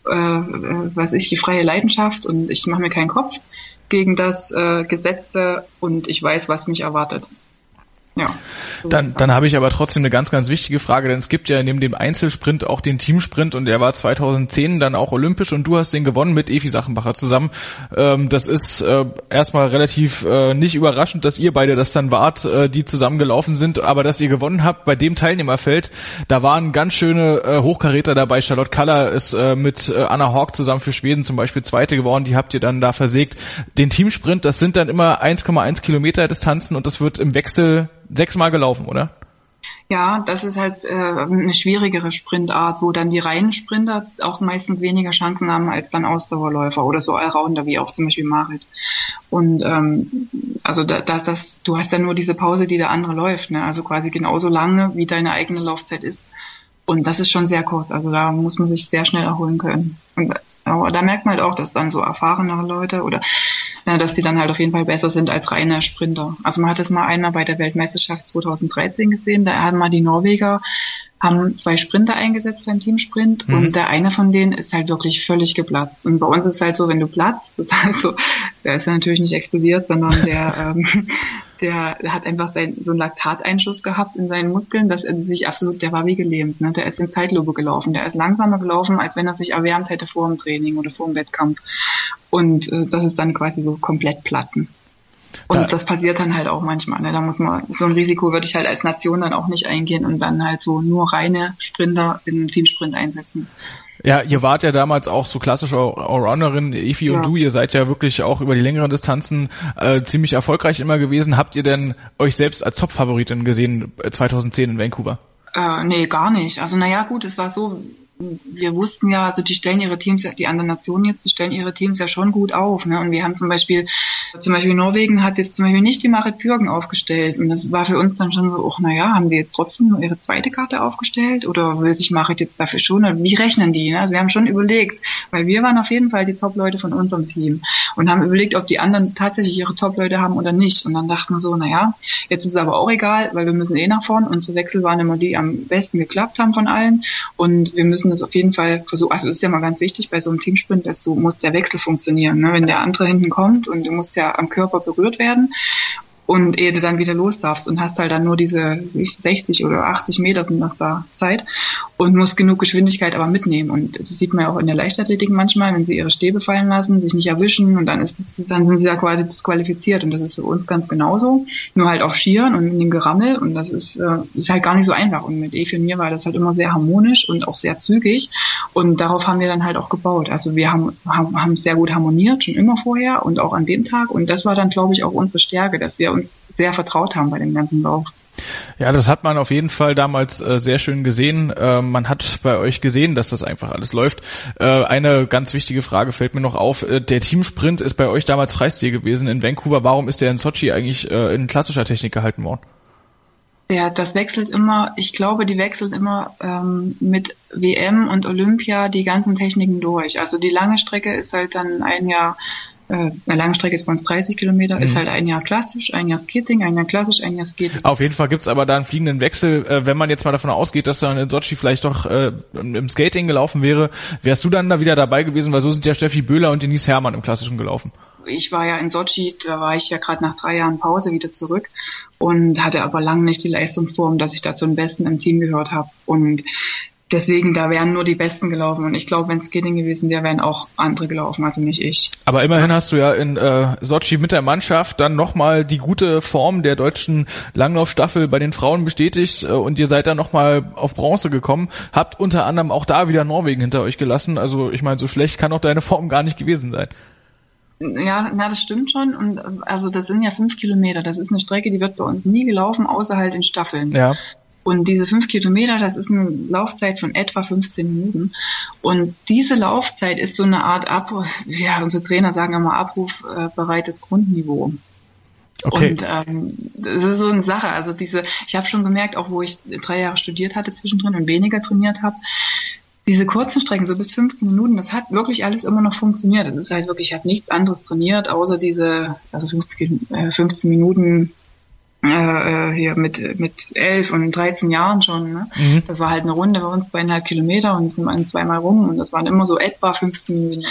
was ich, die freie Leidenschaft und ich mache mir keinen Kopf gegen das äh, Gesetzte und ich weiß, was mich erwartet. Ja. Dann, dann habe ich aber trotzdem eine ganz, ganz wichtige Frage, denn es gibt ja neben dem Einzelsprint auch den Teamsprint und der war 2010 dann auch olympisch und du hast den gewonnen mit Evi Sachenbacher zusammen. Ähm, das ist äh, erstmal relativ äh, nicht überraschend, dass ihr beide das dann wart, äh, die zusammengelaufen sind, aber dass ihr gewonnen habt bei dem Teilnehmerfeld, da waren ganz schöne äh, Hochkaräter dabei. Charlotte Kaller ist äh, mit äh, Anna Hawk zusammen für Schweden zum Beispiel Zweite geworden, die habt ihr dann da versägt. Den Teamsprint, das sind dann immer 1,1 Kilometer Distanzen und das wird im Wechsel sechsmal gelaufen, oder? Ja, das ist halt äh, eine schwierigere Sprintart, wo dann die reinen Sprinter auch meistens weniger Chancen haben als dann Ausdauerläufer oder so Allrounder wie auch zum Beispiel Marit. Und ähm, also da, da, das, du hast ja nur diese Pause, die der andere läuft, ne? also quasi genauso lange, wie deine eigene Laufzeit ist. Und das ist schon sehr kurz, also da muss man sich sehr schnell erholen können. Und aber da merkt man halt auch, dass dann so erfahrenere Leute oder ja, dass die dann halt auf jeden Fall besser sind als reine Sprinter. Also man hat es mal einmal bei der Weltmeisterschaft 2013 gesehen, da haben mal die Norweger haben zwei Sprinter eingesetzt beim Teamsprint mhm. und der eine von denen ist halt wirklich völlig geplatzt. Und bei uns ist es halt so, wenn du platzt, das [LAUGHS] ist halt so, der ist ja natürlich nicht explodiert, sondern der, [LAUGHS] ähm, der hat einfach sein, so einen Laktateinschuss gehabt in seinen Muskeln, dass er sich absolut, der war wie gelähmt. Ne? Der ist in Zeitlupe gelaufen. Der ist langsamer gelaufen, als wenn er sich erwärmt hätte vor dem Training oder vor dem Wettkampf. Und äh, das ist dann quasi so komplett platten. Und da, das passiert dann halt auch manchmal. Ne? Da muss man, so ein Risiko würde ich halt als Nation dann auch nicht eingehen und dann halt so nur reine Sprinter im Teamsprint einsetzen. Ja, ihr wart ja damals auch so klassische Allrounderin, Efi ja. und du, ihr seid ja wirklich auch über die längeren Distanzen äh, ziemlich erfolgreich immer gewesen. Habt ihr denn euch selbst als Top-Favoritin gesehen 2010 äh, in Vancouver? Äh, nee, gar nicht. Also naja, gut, es war so, wir wussten ja, also die stellen ihre Teams, die anderen Nationen jetzt, die stellen ihre Teams ja schon gut auf. Ne? Und wir haben zum Beispiel, zum Beispiel Norwegen hat jetzt zum Beispiel nicht die Marit Bürgen aufgestellt. Und das war für uns dann schon so, ach naja, haben die jetzt trotzdem nur ihre zweite Karte aufgestellt? Oder will sich Marit jetzt dafür schon? Oder wie rechnen die? Ne? Also wir haben schon überlegt, weil wir waren auf jeden Fall die Top-Leute von unserem Team und haben überlegt, ob die anderen tatsächlich ihre Top-Leute haben oder nicht. Und dann dachten wir so, naja, jetzt ist es aber auch egal, weil wir müssen eh nach vorn. Unsere Wechsel waren immer die, die am besten geklappt haben von allen. Und wir müssen müssen das auf jeden Fall versuchen. Also ist ja mal ganz wichtig bei so einem Teamsprint, dass du muss der Wechsel funktionieren. Ne? Wenn der andere hinten kommt und du musst ja am Körper berührt werden und ehe du dann wieder los darfst und hast halt dann nur diese 60 oder 80 Meter sind das da Zeit und musst genug Geschwindigkeit aber mitnehmen. Und das sieht man ja auch in der Leichtathletik manchmal, wenn sie ihre Stäbe fallen lassen, sich nicht erwischen und dann ist das, dann sind sie ja quasi disqualifiziert. Und das ist für uns ganz genauso, nur halt auch Schieren und in dem Gerammel. Und das ist, äh, ist halt gar nicht so einfach. Und mit Evi und mir war das halt immer sehr harmonisch und auch sehr zügig. Und darauf haben wir dann halt auch gebaut, also wir haben, haben, haben sehr gut harmoniert, schon immer vorher und auch an dem Tag. Und das war dann glaube ich auch unsere Stärke, dass wir uns sehr vertraut haben bei dem ganzen Lauf. Ja, das hat man auf jeden Fall damals äh, sehr schön gesehen. Äh, man hat bei euch gesehen, dass das einfach alles läuft. Äh, eine ganz wichtige Frage fällt mir noch auf. Äh, der Teamsprint ist bei euch damals Freistil gewesen in Vancouver. Warum ist der in Sochi eigentlich äh, in klassischer Technik gehalten worden? Ja, das wechselt immer, ich glaube, die wechselt immer ähm, mit WM und Olympia die ganzen Techniken durch. Also die lange Strecke ist halt dann ein Jahr äh, eine Langstrecke ist bei uns 30 Kilometer, mhm. ist halt ein Jahr klassisch, ein Jahr Skating, ein Jahr klassisch, ein Jahr Skating. Auf jeden Fall gibt's aber da einen fliegenden Wechsel. Äh, wenn man jetzt mal davon ausgeht, dass dann in Sochi vielleicht doch äh, im Skating gelaufen wäre, wärst du dann da wieder dabei gewesen, weil so sind ja Steffi Böhler und Denise Herrmann im Klassischen gelaufen. Ich war ja in Sochi, da war ich ja gerade nach drei Jahren Pause wieder zurück und hatte aber lange nicht die Leistungsform, dass ich da zu den Besten im Team gehört habe. Und deswegen, da wären nur die Besten gelaufen. Und ich glaube, wenn es Skating gewesen wäre, wären auch andere gelaufen, also nicht ich. Aber immerhin hast du ja in äh, Sochi mit der Mannschaft dann nochmal die gute Form der deutschen Langlaufstaffel bei den Frauen bestätigt äh, und ihr seid dann nochmal auf Bronze gekommen. Habt unter anderem auch da wieder Norwegen hinter euch gelassen. Also ich meine, so schlecht kann auch deine Form gar nicht gewesen sein. Ja, na, das stimmt schon. Und also das sind ja fünf Kilometer. Das ist eine Strecke, die wird bei uns nie gelaufen, außer halt in Staffeln. Ja. Und diese fünf Kilometer, das ist eine Laufzeit von etwa 15 Minuten. Und diese Laufzeit ist so eine Art Abruf, [LAUGHS] ja, unsere Trainer sagen immer abrufbereites Grundniveau. Okay. Und ähm, das ist so eine Sache. Also diese, ich habe schon gemerkt, auch wo ich drei Jahre studiert hatte zwischendrin und weniger trainiert habe, diese kurzen Strecken, so bis 15 Minuten, das hat wirklich alles immer noch funktioniert. Das ist halt wirklich, ich habe nichts anderes trainiert, außer diese, also 15, äh, 15 Minuten äh, hier mit mit elf und 13 Jahren schon. Ne? Mhm. Das war halt eine Runde bei uns zweieinhalb Kilometer und sind wir zweimal rum und das waren immer so etwa 15 Minuten.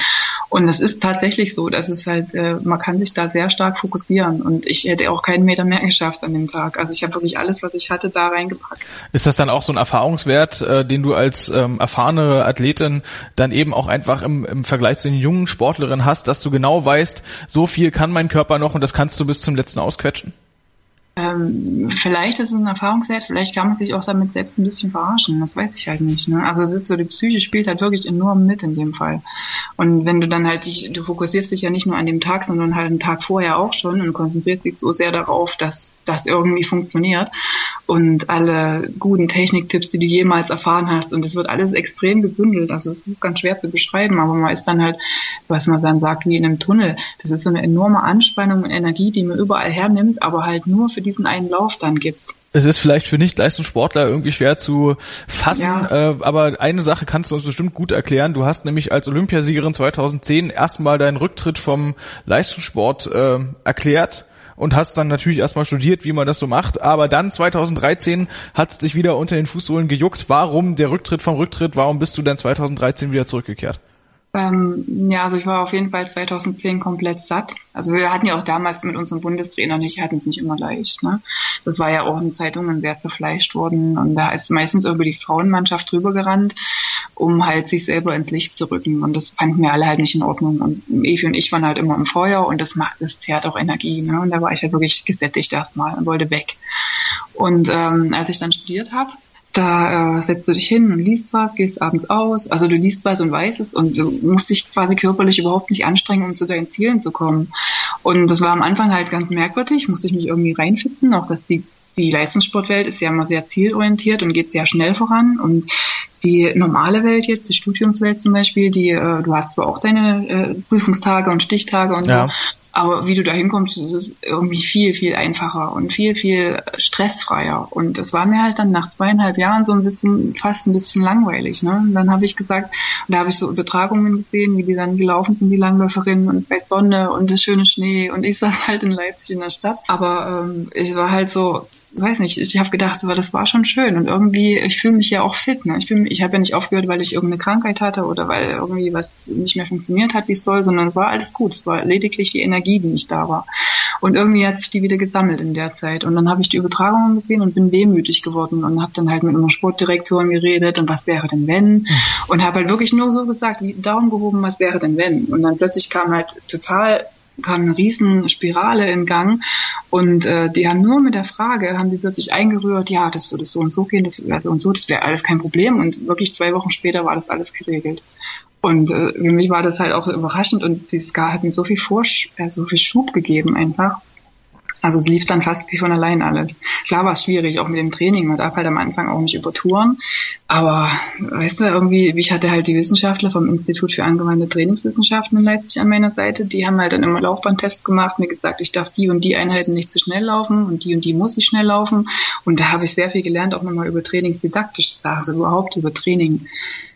Und das ist tatsächlich so, dass es halt, äh, man kann sich da sehr stark fokussieren und ich hätte auch keinen Meter mehr geschafft an dem Tag. Also ich habe wirklich alles, was ich hatte, da reingepackt. Ist das dann auch so ein Erfahrungswert, äh, den du als ähm, erfahrene Athletin dann eben auch einfach im, im Vergleich zu den jungen Sportlerinnen hast, dass du genau weißt, so viel kann mein Körper noch und das kannst du bis zum letzten ausquetschen? Ähm, vielleicht ist es ein Erfahrungswert, vielleicht kann man sich auch damit selbst ein bisschen verarschen, das weiß ich halt nicht. Ne? Also es ist so, die Psyche spielt halt wirklich enorm mit in dem Fall. Und wenn du dann halt dich, du fokussierst dich ja nicht nur an dem Tag, sondern halt einen Tag vorher auch schon und konzentrierst dich so sehr darauf, dass das irgendwie funktioniert und alle guten Techniktipps, die du jemals erfahren hast. Und es wird alles extrem gebündelt. Also es ist ganz schwer zu beschreiben, aber man ist dann halt, was man dann sagt, wie in einem Tunnel. Das ist so eine enorme Anspannung und Energie, die man überall hernimmt, aber halt nur für diesen einen Lauf dann gibt es ist vielleicht für Nicht-Leistungssportler irgendwie schwer zu fassen, ja. äh, aber eine Sache kannst du uns bestimmt gut erklären. Du hast nämlich als Olympiasiegerin 2010 erstmal deinen Rücktritt vom Leistungssport äh, erklärt und hast dann natürlich erstmal studiert, wie man das so macht. Aber dann 2013 hat es dich wieder unter den Fußsohlen gejuckt. Warum der Rücktritt vom Rücktritt? Warum bist du denn 2013 wieder zurückgekehrt? Ähm, ja, also ich war auf jeden Fall 2010 komplett satt. Also wir hatten ja auch damals mit unserem Bundestrainer nicht, hatten es nicht immer leicht. Ne? Das war ja auch in Zeitungen sehr zerfleischt worden und da ist meistens über die Frauenmannschaft drüber gerannt, um halt sich selber ins Licht zu rücken. Und das fanden wir alle halt nicht in Ordnung. Und Evi und ich waren halt immer im Feuer und das macht, das zehrt auch Energie. Ne? Und da war ich halt wirklich gesättigt erstmal und wollte weg. Und ähm, als ich dann studiert habe, da äh, setzt du dich hin und liest was, gehst abends aus. Also du liest was und weißt es und du musst dich quasi körperlich überhaupt nicht anstrengen, um zu deinen Zielen zu kommen. Und das war am Anfang halt ganz merkwürdig, musste ich mich irgendwie reinfitzen, auch dass die die Leistungssportwelt ist ja immer sehr zielorientiert und geht sehr schnell voran und die normale Welt jetzt, die Studiumswelt zum Beispiel, die äh, du hast zwar auch deine äh, Prüfungstage und Stichtage und ja. so, aber wie du da hinkommst, ist es irgendwie viel, viel einfacher und viel, viel stressfreier. Und das war mir halt dann nach zweieinhalb Jahren so ein bisschen, fast ein bisschen langweilig. Ne? Und dann habe ich gesagt, und da habe ich so Übertragungen gesehen, wie die dann gelaufen sind, die Langläuferinnen und bei Sonne und das schöne Schnee. Und ich saß halt in Leipzig in der Stadt. Aber ähm, ich war halt so, weiß nicht, ich habe gedacht, aber das war schon schön und irgendwie, ich fühle mich ja auch fit. Ne? Ich, fühl mich, ich habe ja nicht aufgehört, weil ich irgendeine Krankheit hatte oder weil irgendwie was nicht mehr funktioniert hat, wie es soll, sondern es war alles gut. Es war lediglich die Energie, die nicht da war. Und irgendwie hat sich die wieder gesammelt in der Zeit. Und dann habe ich die Übertragungen gesehen und bin wehmütig geworden und habe dann halt mit einer Sportdirektorin geredet und was wäre denn wenn? Hm. Und habe halt wirklich nur so gesagt, wie Daumen gehoben, was wäre denn wenn? Und dann plötzlich kam halt total kam eine riesen Spirale in Gang und äh, die haben nur mit der Frage, haben sie plötzlich eingerührt, ja, das würde so und so gehen, das wäre so und so, das wäre alles kein Problem und wirklich zwei Wochen später war das alles geregelt. Und äh, für mich war das halt auch überraschend und dieses Gar hat mir so viel Vorsch äh, so viel Schub gegeben einfach. Also es lief dann fast wie von allein alles. Klar war es schwierig, auch mit dem Training. Man darf halt am Anfang auch nicht übertouren. Aber weißt du, irgendwie, ich hatte halt die Wissenschaftler vom Institut für angewandte Trainingswissenschaften in Leipzig an meiner Seite. Die haben halt dann immer Laufbahntests gemacht, mir gesagt, ich darf die und die Einheiten nicht zu schnell laufen und die und die muss ich schnell laufen. Und da habe ich sehr viel gelernt, auch nochmal über trainingsdidaktische Sachen, also überhaupt über Training.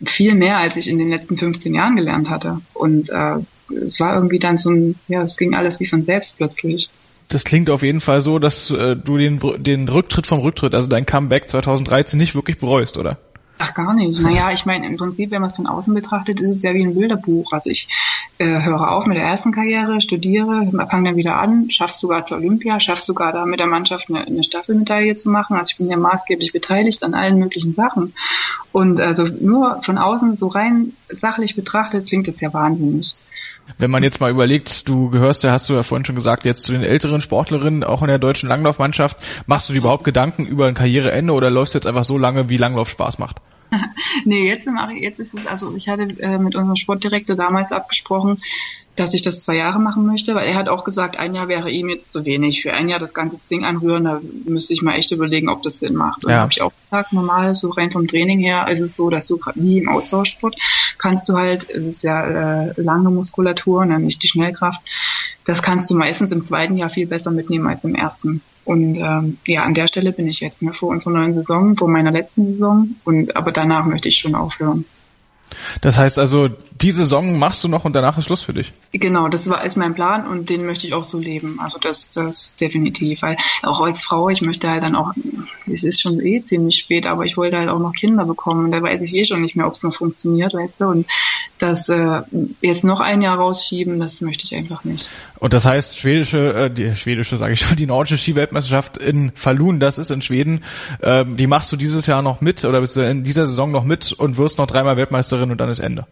Viel mehr, als ich in den letzten 15 Jahren gelernt hatte. Und äh, es war irgendwie dann so ein, ja, es ging alles wie von selbst plötzlich das klingt auf jeden Fall so, dass äh, du den, den Rücktritt vom Rücktritt, also dein Comeback 2013 nicht wirklich bereust, oder? Ach, gar nicht. Naja, ich meine, im Prinzip, wenn man es von außen betrachtet, ist es ja wie ein Bilderbuch. Also ich äh, höre auf mit der ersten Karriere, studiere, fange dann wieder an, schaffst sogar zur Olympia, schaffst sogar da mit der Mannschaft eine, eine Staffelmedaille zu machen. Also ich bin ja maßgeblich beteiligt an allen möglichen Sachen. Und also nur von außen so rein sachlich betrachtet klingt das ja wahnsinnig. Wenn man jetzt mal überlegt, du gehörst ja, hast du ja vorhin schon gesagt, jetzt zu den älteren Sportlerinnen, auch in der deutschen Langlaufmannschaft, machst du dir überhaupt Gedanken über ein Karriereende oder läufst du jetzt einfach so lange, wie Langlauf Spaß macht? [LAUGHS] nee, jetzt mache ich, jetzt ist es, also ich hatte äh, mit unserem Sportdirektor damals abgesprochen, dass ich das zwei Jahre machen möchte, weil er hat auch gesagt, ein Jahr wäre ihm jetzt zu wenig. Für ein Jahr das ganze Ding anrühren, da müsste ich mal echt überlegen, ob das Sinn macht. Und ja. habe ich auch gesagt, normal, so rein vom Training her ist es so, dass du wie im Austauschsport kannst du halt, es ist ja äh, lange Muskulatur, ne, nicht die Schnellkraft, das kannst du meistens im zweiten Jahr viel besser mitnehmen als im ersten. Und ähm, ja, an der Stelle bin ich jetzt ne, vor unserer neuen Saison, vor meiner letzten Saison. Und aber danach möchte ich schon aufhören. Das heißt also, die Saison machst du noch und danach ist Schluss für dich. Genau, das war ist mein Plan und den möchte ich auch so leben. Also das, das definitiv. Weil auch als Frau, ich möchte halt dann auch, es ist schon eh ziemlich spät, aber ich wollte halt auch noch Kinder bekommen. Und da weiß ich eh schon nicht mehr, ob es noch funktioniert, weißt du. Und das äh, jetzt noch ein Jahr rausschieben, das möchte ich einfach nicht. Und das heißt, schwedische, äh, die schwedische, sage ich schon, die nordische Skiweltmeisterschaft in Falun, das ist in Schweden, äh, die machst du dieses Jahr noch mit oder bist du in dieser Saison noch mit und wirst noch dreimal Weltmeisterin und dann ist Ende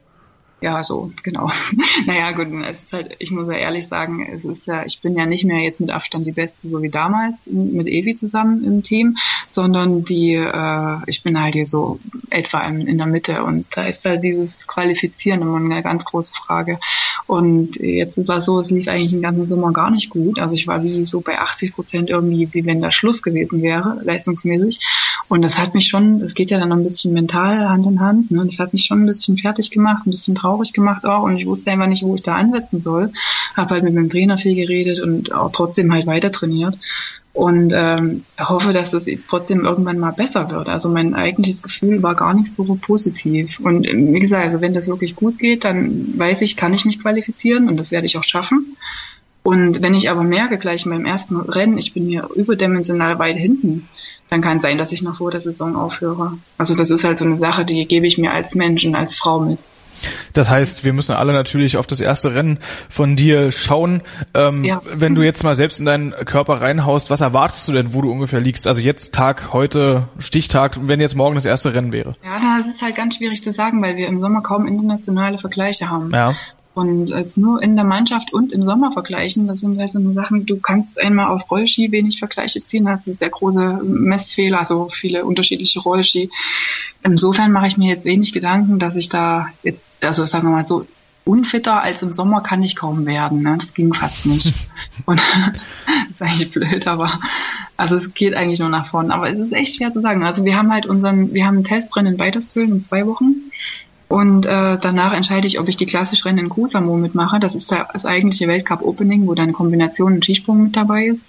ja, so, genau. [LAUGHS] naja, gut, es ist halt, ich muss ja ehrlich sagen, es ist ja, ich bin ja nicht mehr jetzt mit Abstand die Beste, so wie damals mit Evi zusammen im Team, sondern die, äh, ich bin halt hier so etwa in, in der Mitte und da ist halt dieses Qualifizieren immer eine ganz große Frage. Und jetzt war es so, es lief eigentlich den ganzen Sommer gar nicht gut. Also ich war wie so bei 80 Prozent irgendwie, wie wenn da Schluss gewesen wäre, leistungsmäßig. Und das hat mich schon, das geht ja dann noch ein bisschen mental Hand in Hand, ne? Das hat mich schon ein bisschen fertig gemacht, ein bisschen traurig gemacht auch und ich wusste einfach nicht, wo ich da ansetzen soll. Habe halt mit meinem Trainer viel geredet und auch trotzdem halt weiter trainiert und ähm, hoffe, dass es trotzdem irgendwann mal besser wird. Also mein eigentliches Gefühl war gar nicht so positiv. Und wie gesagt, also wenn das wirklich gut geht, dann weiß ich, kann ich mich qualifizieren und das werde ich auch schaffen. Und wenn ich aber merke gleich beim ersten Rennen, ich bin hier überdimensional weit hinten, dann kann es sein, dass ich noch vor der Saison aufhöre. Also das ist halt so eine Sache, die gebe ich mir als Mensch und als Frau mit. Das heißt, wir müssen alle natürlich auf das erste Rennen von dir schauen. Ähm, ja. Wenn du jetzt mal selbst in deinen Körper reinhaust, was erwartest du denn, wo du ungefähr liegst? Also jetzt Tag, heute Stichtag, wenn jetzt morgen das erste Rennen wäre? Ja, das ist halt ganz schwierig zu sagen, weil wir im Sommer kaum internationale Vergleiche haben. Ja. Und als nur in der Mannschaft und im Sommer vergleichen, das sind halt so Sachen, du kannst einmal auf Rollski wenig Vergleiche ziehen, hast sehr große Messfehler, also viele unterschiedliche Rollski. Insofern mache ich mir jetzt wenig Gedanken, dass ich da jetzt, also sagen wir mal so, unfitter als im Sommer kann ich kaum werden. Ne? Das ging fast nicht. [LAUGHS] Und [LAUGHS] das ist eigentlich blöd, aber also es geht eigentlich nur nach vorne. Aber es ist echt schwer zu sagen. Also wir haben halt unseren, wir haben einen Test drin in Weiterstölen in zwei Wochen. Und äh, danach entscheide ich, ob ich die klassische Rennen in Kusamo mitmache. Das ist das eigentliche Weltcup Opening, wo dann Kombination und Skisprung mit dabei ist.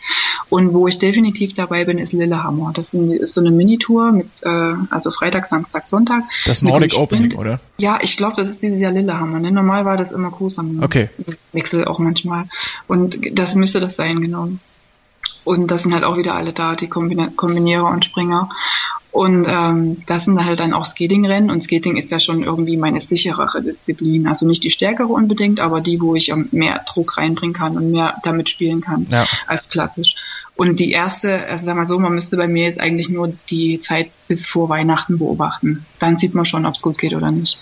Und wo ich definitiv dabei bin, ist Lillehammer. Das ist so eine Minitour mit, äh, also Freitag, Samstag, Sonntag. Das Nordic Opening, oder? Ja, ich glaube, das ist dieses Jahr Lillehammer. Ne? Normal war das immer Kusamo. Okay. Wechsel auch manchmal. Und das müsste das sein, genau. Und das sind halt auch wieder alle da, die Kombinierer und Springer. Und ähm, das sind halt dann auch Skatingrennen und Skating ist ja schon irgendwie meine sicherere Disziplin. Also nicht die stärkere unbedingt, aber die, wo ich mehr Druck reinbringen kann und mehr damit spielen kann ja. als klassisch. Und die erste, also sag mal so, man müsste bei mir jetzt eigentlich nur die Zeit bis vor Weihnachten beobachten. Dann sieht man schon, ob es gut geht oder nicht.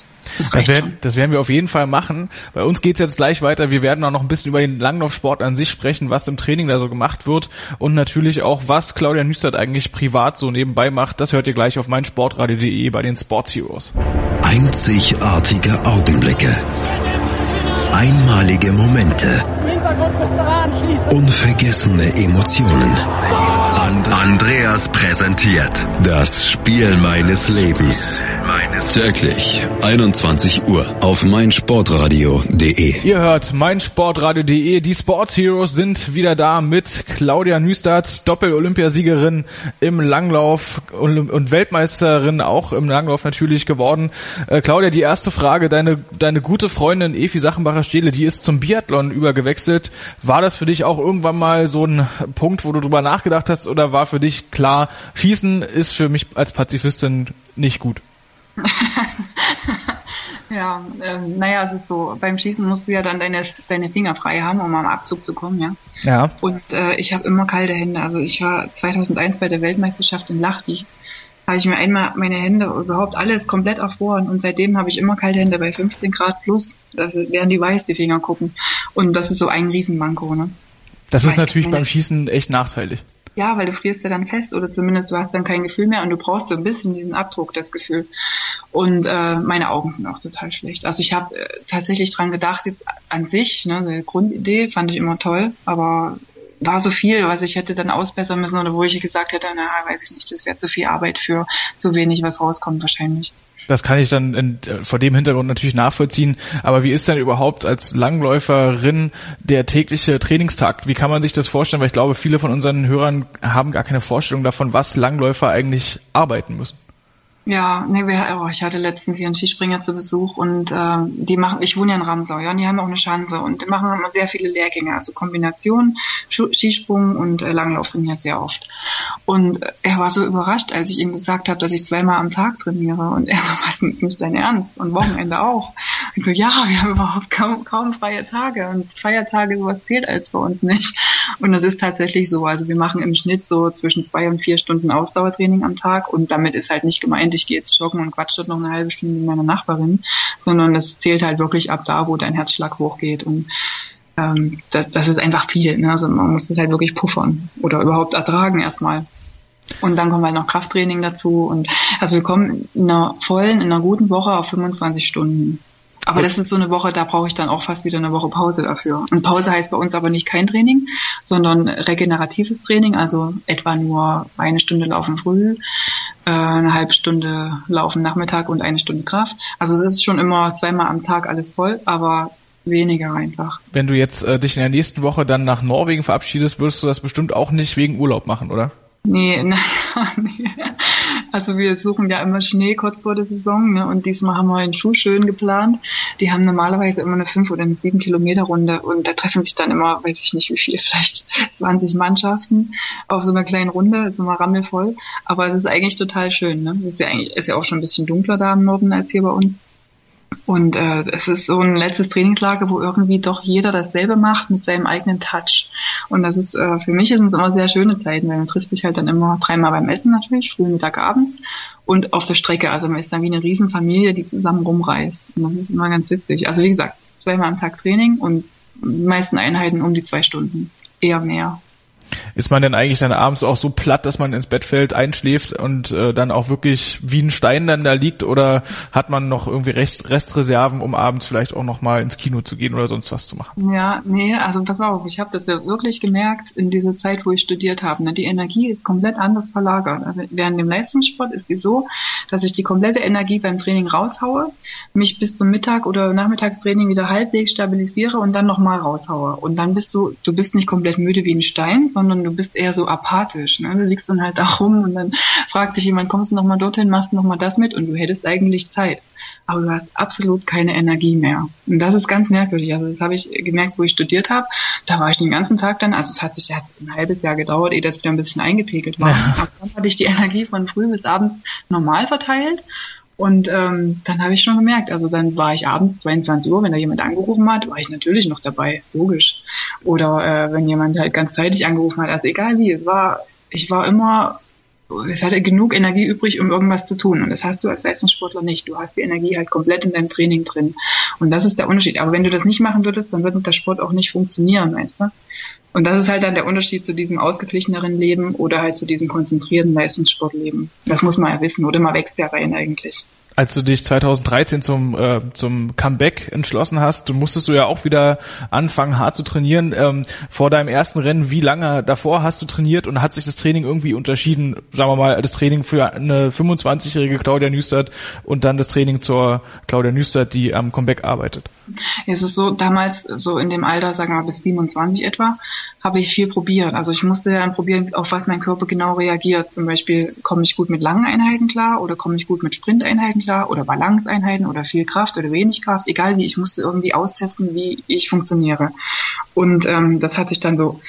Das, werden, das werden wir auf jeden Fall machen. Bei uns geht's jetzt gleich weiter. Wir werden auch noch ein bisschen über den Langlaufsport an sich sprechen, was im Training da so gemacht wird und natürlich auch, was Claudia Nüstert eigentlich privat so nebenbei macht. Das hört ihr gleich auf meinsportradio.de bei den Sports Heroes. Einzigartige Augenblicke. Einmalige Momente. Unvergessene Emotionen. Andreas präsentiert das Spiel meines Lebens. Täglich 21 Uhr auf meinsportradio.de. Ihr hört meinsportradio.de. Die Sports Heroes sind wieder da mit Claudia Nüstert, Doppel-Olympiasiegerin im Langlauf und Weltmeisterin auch im Langlauf natürlich geworden. Äh, Claudia, die erste Frage. Deine, deine gute Freundin Efi Sachenbacher-Stehle, die ist zum Biathlon übergewechselt. War das für dich auch irgendwann mal so ein Punkt, wo du drüber nachgedacht hast oder war für dich klar, Schießen ist für mich als Pazifistin nicht gut? [LAUGHS] ja, ähm, naja, es ist so, beim Schießen musst du ja dann deine, deine Finger frei haben, um am Abzug zu kommen, ja. Ja. Und äh, ich habe immer kalte Hände. Also ich war 2001 bei der Weltmeisterschaft in Lahti. Habe ich mir einmal meine Hände überhaupt alles komplett erfroren und seitdem habe ich immer kalte Hände bei 15 Grad plus. Also werden die weiß, die Finger gucken. Und das ist so ein Riesenmanko, ne? Das ist natürlich beim Schießen echt nachteilig. Ja, weil du frierst ja dann fest oder zumindest du hast dann kein Gefühl mehr und du brauchst so ein bisschen diesen Abdruck, das Gefühl. Und äh, meine Augen sind auch total schlecht. Also ich habe äh, tatsächlich dran gedacht, jetzt an sich, ne, die Grundidee fand ich immer toll, aber war so viel, was ich hätte dann ausbessern müssen oder wo ich gesagt hätte, na, weiß ich nicht, das wäre zu viel Arbeit für zu wenig, was rauskommt wahrscheinlich. Das kann ich dann in, vor dem Hintergrund natürlich nachvollziehen. Aber wie ist denn überhaupt als Langläuferin der tägliche Trainingstag? Wie kann man sich das vorstellen? Weil ich glaube, viele von unseren Hörern haben gar keine Vorstellung davon, was Langläufer eigentlich arbeiten müssen. Ja, nee, wir, oh, ich hatte letztens hier einen Skispringer zu Besuch und äh, die machen, ich wohne ja in Ramsau, ja, und die haben auch eine Schanze und die machen immer sehr viele Lehrgänge, also Kombination, Skisprung und äh, Langlauf sind ja sehr oft. Und äh, er war so überrascht, als ich ihm gesagt habe, dass ich zweimal am Tag trainiere und er so, [LAUGHS] was ist nicht dein Ernst? Und Wochenende auch. Ich so, ja, wir haben überhaupt kaum, kaum freie Tage und Feiertage, sowas zählt als bei uns nicht. Und das ist tatsächlich so, also wir machen im Schnitt so zwischen zwei und vier Stunden Ausdauertraining am Tag und damit ist halt nicht gemeint, ich gehe jetzt joggen und quatsche noch eine halbe Stunde mit meiner Nachbarin, sondern das zählt halt wirklich ab da, wo dein Herzschlag hochgeht und ähm, das, das ist einfach viel. Ne? Also man muss das halt wirklich puffern oder überhaupt ertragen erstmal. Und dann kommen halt noch Krafttraining dazu und also wir kommen in einer vollen, in einer guten Woche auf 25 Stunden. Aber das ist so eine Woche, da brauche ich dann auch fast wieder eine Woche Pause dafür. Und Pause heißt bei uns aber nicht kein Training, sondern regeneratives Training, also etwa nur eine Stunde laufen früh, äh, eine halbe Stunde laufen Nachmittag und eine Stunde Kraft. Also es ist schon immer zweimal am Tag alles voll, aber weniger einfach. Wenn du jetzt äh, dich in der nächsten Woche dann nach Norwegen verabschiedest, würdest du das bestimmt auch nicht wegen Urlaub machen, oder? Nee, [LAUGHS] naja, nee. Also wir suchen ja immer Schnee kurz vor der Saison ne? und diesmal haben wir einen Schuh schön geplant. Die haben normalerweise immer eine fünf oder eine sieben Kilometer Runde und da treffen sich dann immer, weiß ich nicht wie viel, [LAUGHS] vielleicht 20 Mannschaften auf so einer kleinen Runde, ist immer rammelvoll. Aber es ist eigentlich total schön. Ne? Es ist ja eigentlich ist ja auch schon ein bisschen dunkler da im Norden als hier bei uns. Und äh, es ist so ein letztes Trainingslager, wo irgendwie doch jeder dasselbe macht mit seinem eigenen Touch. Und das ist äh, für mich sind es immer sehr schöne Zeiten, weil man trifft sich halt dann immer dreimal beim Essen natürlich, früh, Mittag, Abend und auf der Strecke. Also man ist dann wie eine Riesenfamilie, die zusammen rumreist. Und das ist immer ganz witzig. Also wie gesagt, zweimal am Tag Training und die meisten Einheiten um die zwei Stunden. Eher mehr ist man denn eigentlich dann abends auch so platt, dass man ins Bett fällt, einschläft und äh, dann auch wirklich wie ein Stein dann da liegt oder hat man noch irgendwie Rest, Restreserven, um abends vielleicht auch noch mal ins Kino zu gehen oder sonst was zu machen? Ja, nee, also pass auf, ich habe das ja wirklich gemerkt in dieser Zeit, wo ich studiert habe. Ne? Die Energie ist komplett anders verlagert. Also während dem Leistungssport ist die so, dass ich die komplette Energie beim Training raushaue, mich bis zum Mittag oder Nachmittagstraining wieder halbwegs stabilisiere und dann nochmal raushaue. Und dann bist du, du bist nicht komplett müde wie ein Stein, sondern du bist eher so apathisch. Ne? Du liegst dann halt da rum und dann fragt dich jemand, kommst du nochmal dorthin, machst du nochmal das mit und du hättest eigentlich Zeit. Aber du hast absolut keine Energie mehr. Und das ist ganz merkwürdig. Also das habe ich gemerkt, wo ich studiert habe. Da war ich den ganzen Tag dann, also es hat sich jetzt ein halbes Jahr gedauert, ehe das wieder ein bisschen eingepegelt war. Ja. Aber dann hatte ich die Energie von früh bis abends normal verteilt und ähm, dann habe ich schon gemerkt, also dann war ich abends 22 Uhr, wenn da jemand angerufen hat, war ich natürlich noch dabei, logisch. Oder äh, wenn jemand halt ganz zeitig angerufen hat, also egal wie, es war, ich war immer, es hatte genug Energie übrig, um irgendwas zu tun. Und das hast du als Leistungssportler nicht. Du hast die Energie halt komplett in deinem Training drin. Und das ist der Unterschied. Aber wenn du das nicht machen würdest, dann würde der Sport auch nicht funktionieren, weißt du? Und das ist halt dann der Unterschied zu diesem ausgeglicheneren Leben oder halt zu diesem konzentrierten Leistungssportleben. Das muss man ja wissen, oder man wächst ja rein eigentlich als du dich 2013 zum äh, zum Comeback entschlossen hast, du musstest du ja auch wieder anfangen hart zu trainieren. Ähm, vor deinem ersten Rennen, wie lange davor hast du trainiert und hat sich das Training irgendwie unterschieden? Sagen wir mal, das Training für eine 25-jährige Claudia Nüstert und dann das Training zur Claudia Nüstert, die am Comeback arbeitet. Es ist so, damals so in dem Alter, sagen wir mal bis 27 etwa, habe ich viel probiert. Also ich musste dann probieren, auf was mein Körper genau reagiert. Zum Beispiel, komme ich gut mit langen Einheiten klar oder komme ich gut mit Sprinteinheiten klar oder Balanceeinheiten oder viel Kraft oder wenig Kraft, egal wie, ich musste irgendwie austesten, wie ich funktioniere. Und ähm, das hat sich dann so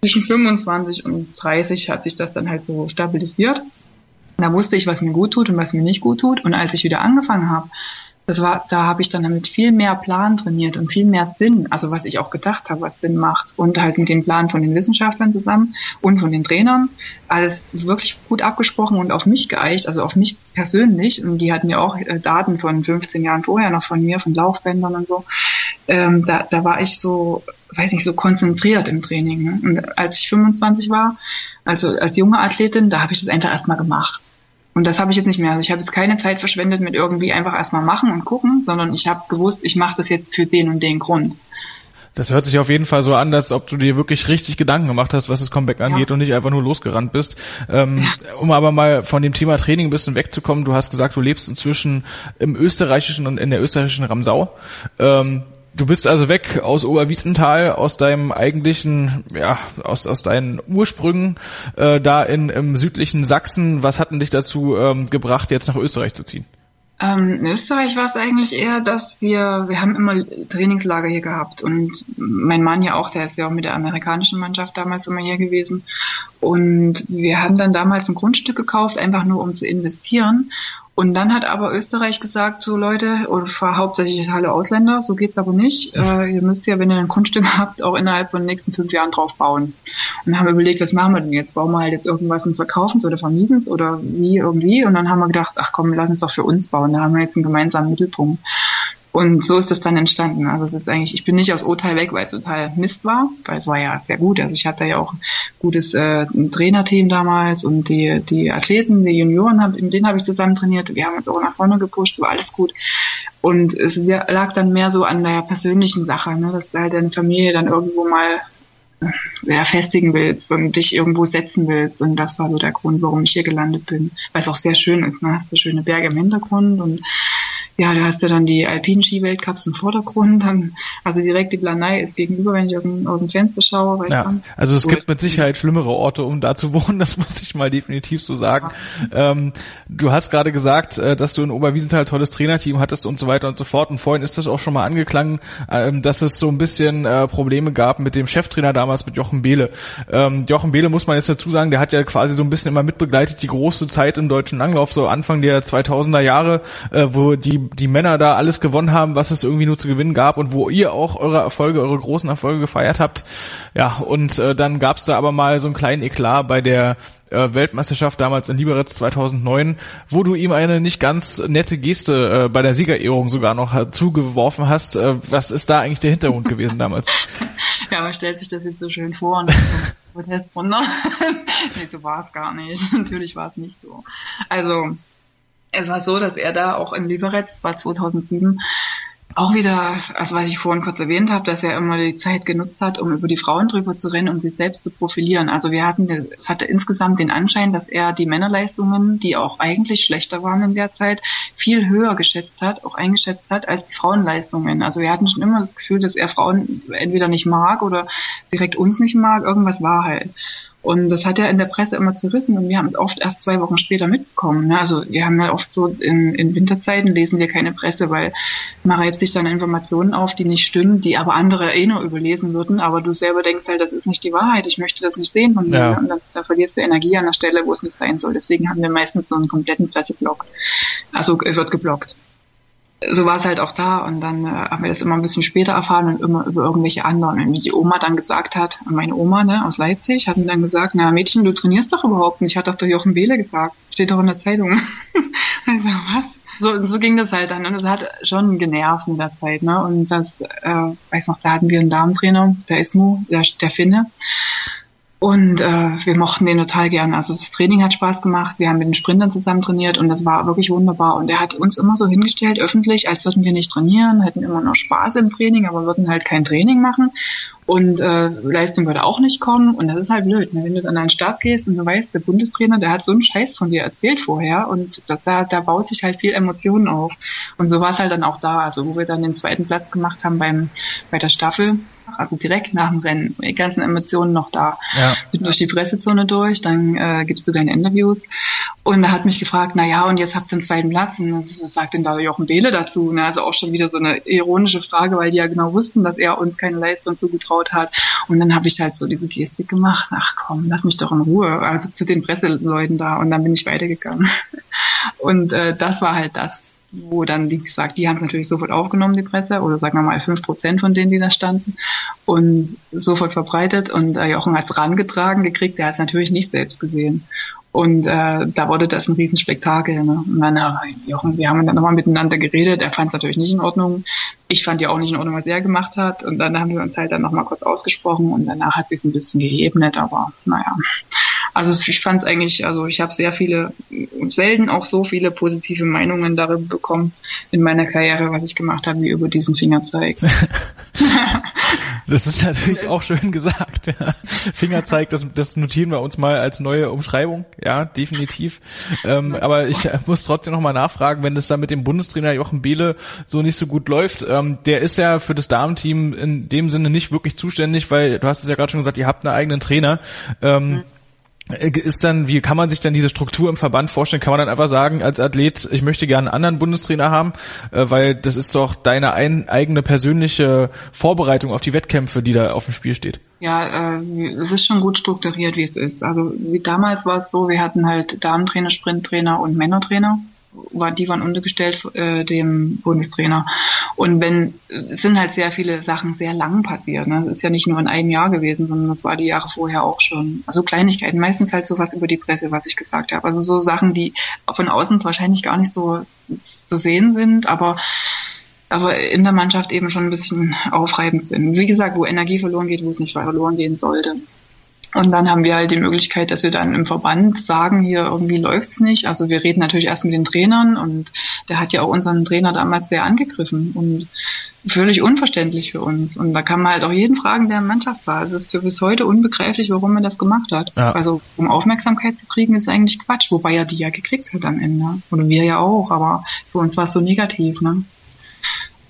zwischen 25 und 30 hat sich das dann halt so stabilisiert. Da wusste ich, was mir gut tut und was mir nicht gut tut. Und als ich wieder angefangen habe, das war, da habe ich dann damit viel mehr Plan trainiert und viel mehr Sinn, also was ich auch gedacht habe, was Sinn macht und halt mit dem Plan von den Wissenschaftlern zusammen und von den Trainern alles wirklich gut abgesprochen und auf mich geeicht, also auf mich persönlich und die hatten ja auch äh, Daten von 15 Jahren vorher noch von mir, von Laufbändern und so ähm, da, da war ich so, weiß nicht, so konzentriert im Training. Und als ich 25 war, also als junge Athletin, da habe ich das einfach erstmal gemacht. Und das habe ich jetzt nicht mehr. Also ich habe jetzt keine Zeit verschwendet mit irgendwie einfach erstmal machen und gucken, sondern ich habe gewusst, ich mache das jetzt für den und den Grund. Das hört sich auf jeden Fall so an, als ob du dir wirklich richtig Gedanken gemacht hast, was das Comeback angeht ja. und nicht einfach nur losgerannt bist. Ähm, ja. Um aber mal von dem Thema Training ein bisschen wegzukommen, du hast gesagt, du lebst inzwischen im österreichischen und in der österreichischen Ramsau. Ähm, Du bist also weg aus Oberwiesenthal, aus deinem eigentlichen, ja, aus, aus deinen Ursprüngen äh, da in, im südlichen Sachsen. Was hat denn dich dazu ähm, gebracht, jetzt nach Österreich zu ziehen? Ähm, in Österreich war es eigentlich eher, dass wir, wir haben immer Trainingslager hier gehabt und mein Mann ja auch, der ist ja auch mit der amerikanischen Mannschaft damals immer hier gewesen und wir haben dann damals ein Grundstück gekauft, einfach nur um zu investieren und dann hat aber Österreich gesagt, so Leute, oder hauptsächlich alle Ausländer, so geht's aber nicht. Äh, ihr müsst ja, wenn ihr ein Grundstück [LAUGHS] habt, auch innerhalb von den nächsten fünf Jahren drauf bauen. Und dann haben wir überlegt, was machen wir denn jetzt? Bauen wir halt jetzt irgendwas und verkaufen es oder vermieten es oder wie irgendwie? Und dann haben wir gedacht, ach komm, lass uns doch für uns bauen. Da haben wir jetzt einen gemeinsamen Mittelpunkt. Und so ist das dann entstanden. Also es ist eigentlich, ich bin nicht aus Urteil weg, weil es total Mist war, weil es war ja sehr gut. Also ich hatte ja auch ein gutes äh, Trainerteam damals und die, die Athleten, die Junioren, hab, mit denen habe ich zusammen trainiert. Wir haben uns auch nach vorne gepusht, war alles gut. Und es lag dann mehr so an der persönlichen Sache, ne, dass halt deine Familie dann irgendwo mal äh, ja, festigen willst und dich irgendwo setzen willst. Und das war so der Grund, warum ich hier gelandet bin. Weil es auch sehr schön ist. Ne? Hast du schöne Berge im Hintergrund und ja, da hast du dann die alpinen Ski-Weltcups im Vordergrund, dann, also direkt die Planei ist gegenüber, wenn ich aus dem, aus dem Fenster schaue. Ja, also es gibt mit Sicherheit schlimmere Orte, um da zu [LAUGHS] wohnen, das muss ich mal definitiv so sagen. Ja. Ähm, du hast gerade gesagt, äh, dass du in Oberwiesenthal tolles Trainerteam hattest und so weiter und so fort und vorhin ist das auch schon mal angeklangen, ähm, dass es so ein bisschen äh, Probleme gab mit dem Cheftrainer damals, mit Jochen Behle. Ähm, Jochen Behle muss man jetzt dazu sagen, der hat ja quasi so ein bisschen immer mitbegleitet, die große Zeit im deutschen Langlauf, so Anfang der 2000er Jahre, äh, wo die die Männer da alles gewonnen haben, was es irgendwie nur zu gewinnen gab und wo ihr auch eure Erfolge, eure großen Erfolge gefeiert habt. Ja, und äh, dann gab es da aber mal so einen kleinen Eklat bei der äh, Weltmeisterschaft damals in Liberec 2009, wo du ihm eine nicht ganz nette Geste äh, bei der Siegerehrung sogar noch zugeworfen hast. Äh, was ist da eigentlich der Hintergrund gewesen damals? [LAUGHS] Ja, man stellt sich das jetzt so schön vor und Protest runter. [LAUGHS] nee, so war es gar nicht. [LAUGHS] Natürlich war es nicht so. Also es war so, dass er da auch in Liberec, das war 2007, auch wieder, also was ich vorhin kurz erwähnt habe, dass er immer die Zeit genutzt hat, um über die Frauen drüber zu rennen, um sich selbst zu profilieren. Also wir hatten, es hatte insgesamt den Anschein, dass er die Männerleistungen, die auch eigentlich schlechter waren in der Zeit, viel höher geschätzt hat, auch eingeschätzt hat als die Frauenleistungen. Also wir hatten schon immer das Gefühl, dass er Frauen entweder nicht mag oder direkt uns nicht mag. Irgendwas war halt. Und das hat ja in der Presse immer zerrissen und wir haben es oft erst zwei Wochen später mitbekommen. Ne? Also wir haben ja oft so in, in Winterzeiten lesen wir keine Presse, weil man reibt sich dann Informationen auf, die nicht stimmen, die aber andere eh nur überlesen würden. Aber du selber denkst halt, das ist nicht die Wahrheit, ich möchte das nicht sehen von mir. Ja. Und dann, da verlierst du Energie an der Stelle, wo es nicht sein soll. Deswegen haben wir meistens so einen kompletten Presseblock. Also wird geblockt so war es halt auch da und dann äh, haben wir das immer ein bisschen später erfahren und immer über irgendwelche anderen. Und wie die Oma dann gesagt hat, meine Oma ne, aus Leipzig, hat mir dann gesagt, na Mädchen, du trainierst doch überhaupt nicht, hat doch der Jochen Behle gesagt, steht doch in der Zeitung. [LAUGHS] also was? So, so ging das halt dann und das hat schon genervt in der Zeit. Ne? Und das, äh, weiß noch, da hatten wir einen Damentrainer, der Ismo, der, der Finne. Und äh, wir mochten den total gern. Also das Training hat Spaß gemacht. Wir haben mit den Sprintern zusammen trainiert und das war wirklich wunderbar. Und er hat uns immer so hingestellt, öffentlich, als würden wir nicht trainieren, hätten immer noch Spaß im Training, aber würden halt kein Training machen. Und äh, Leistung würde auch nicht kommen. Und das ist halt blöd. Ne? Wenn du an einen Start gehst und du weißt, der Bundestrainer, der hat so einen Scheiß von dir erzählt vorher und da, da baut sich halt viel Emotionen auf. Und so war es halt dann auch da. Also wo wir dann den zweiten Platz gemacht haben beim bei der Staffel, also direkt nach dem Rennen, die ganzen Emotionen noch da. Ja. Bin durch die Pressezone durch, dann äh, gibst du deine Interviews. Und er hat mich gefragt, na ja, und jetzt habt ihr den zweiten Platz. Und was sagt denn da Jochen Behle dazu? Ne? Also auch schon wieder so eine ironische Frage, weil die ja genau wussten, dass er uns keine Leistung zugetraut hat. Und dann habe ich halt so diese Gestik gemacht, ach komm, lass mich doch in Ruhe. Also zu den Presseleuten da. Und dann bin ich weitergegangen. [LAUGHS] Und äh, das war halt das, wo dann, wie gesagt, die haben es natürlich sofort aufgenommen, die Presse, oder sagen wir mal fünf Prozent von denen, die da standen, und sofort verbreitet. Und äh, Jochen hat es rangetragen gekriegt, der hat es natürlich nicht selbst gesehen. Und äh, da wurde das ein Riesenspektakel. Ne? Und dann, äh, Jochen, wir haben dann nochmal miteinander geredet. Er fand es natürlich nicht in Ordnung. Ich fand ja auch nicht in Ordnung, was er gemacht hat. Und dann haben wir uns halt dann nochmal kurz ausgesprochen und danach hat sich ein bisschen geebnet, aber naja. Also ich fand es eigentlich, also ich habe sehr viele, selten auch so viele positive Meinungen darüber bekommen in meiner Karriere, was ich gemacht habe, wie über diesen Fingerzeig. [LAUGHS] Das ist natürlich auch schön gesagt. Ja. Fingerzeig, das, das notieren wir uns mal als neue Umschreibung. Ja, definitiv. Ähm, aber ich muss trotzdem noch mal nachfragen, wenn das da mit dem Bundestrainer Jochen Behle so nicht so gut läuft. Ähm, der ist ja für das Damenteam in dem Sinne nicht wirklich zuständig, weil du hast es ja gerade schon gesagt, ihr habt einen eigenen Trainer. Ähm, mhm ist dann, wie kann man sich dann diese Struktur im Verband vorstellen? Kann man dann einfach sagen, als Athlet, ich möchte gerne einen anderen Bundestrainer haben, äh, weil das ist doch deine ein, eigene persönliche Vorbereitung auf die Wettkämpfe, die da auf dem Spiel steht. Ja, äh, es ist schon gut strukturiert, wie es ist. Also wie damals war es so, wir hatten halt Damentrainer, Sprinttrainer und Männertrainer war, die waren untergestellt äh, dem Bundestrainer. Und wenn, sind halt sehr viele Sachen sehr lang passiert. Ne? Das ist ja nicht nur in einem Jahr gewesen, sondern das war die Jahre vorher auch schon. Also Kleinigkeiten, meistens halt sowas über die Presse, was ich gesagt habe. Also so Sachen, die von außen wahrscheinlich gar nicht so zu sehen sind, aber aber in der Mannschaft eben schon ein bisschen aufreibend sind. Wie gesagt, wo Energie verloren geht, wo es nicht verloren gehen sollte. Und dann haben wir halt die Möglichkeit, dass wir dann im Verband sagen, hier irgendwie läuft's nicht. Also wir reden natürlich erst mit den Trainern und der hat ja auch unseren Trainer damals sehr angegriffen und völlig unverständlich für uns. Und da kann man halt auch jeden fragen, der in der Mannschaft war. Also es ist für bis heute unbegreiflich, warum er das gemacht hat. Ja. Also um Aufmerksamkeit zu kriegen, ist eigentlich Quatsch, wobei er die ja gekriegt hat am Ende. Oder wir ja auch, aber für uns war es so negativ, ne?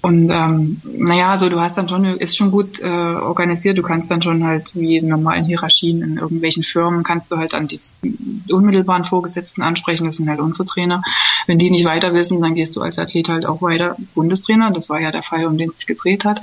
Und ähm, naja, also du hast dann schon, ist schon gut äh, organisiert, du kannst dann schon halt wie in normalen Hierarchien in irgendwelchen Firmen, kannst du halt an die unmittelbaren Vorgesetzten ansprechen, das sind halt unsere Trainer. Wenn die nicht weiter wissen, dann gehst du als Athlet halt auch weiter Bundestrainer, das war ja der Fall, um den es sich gedreht hat.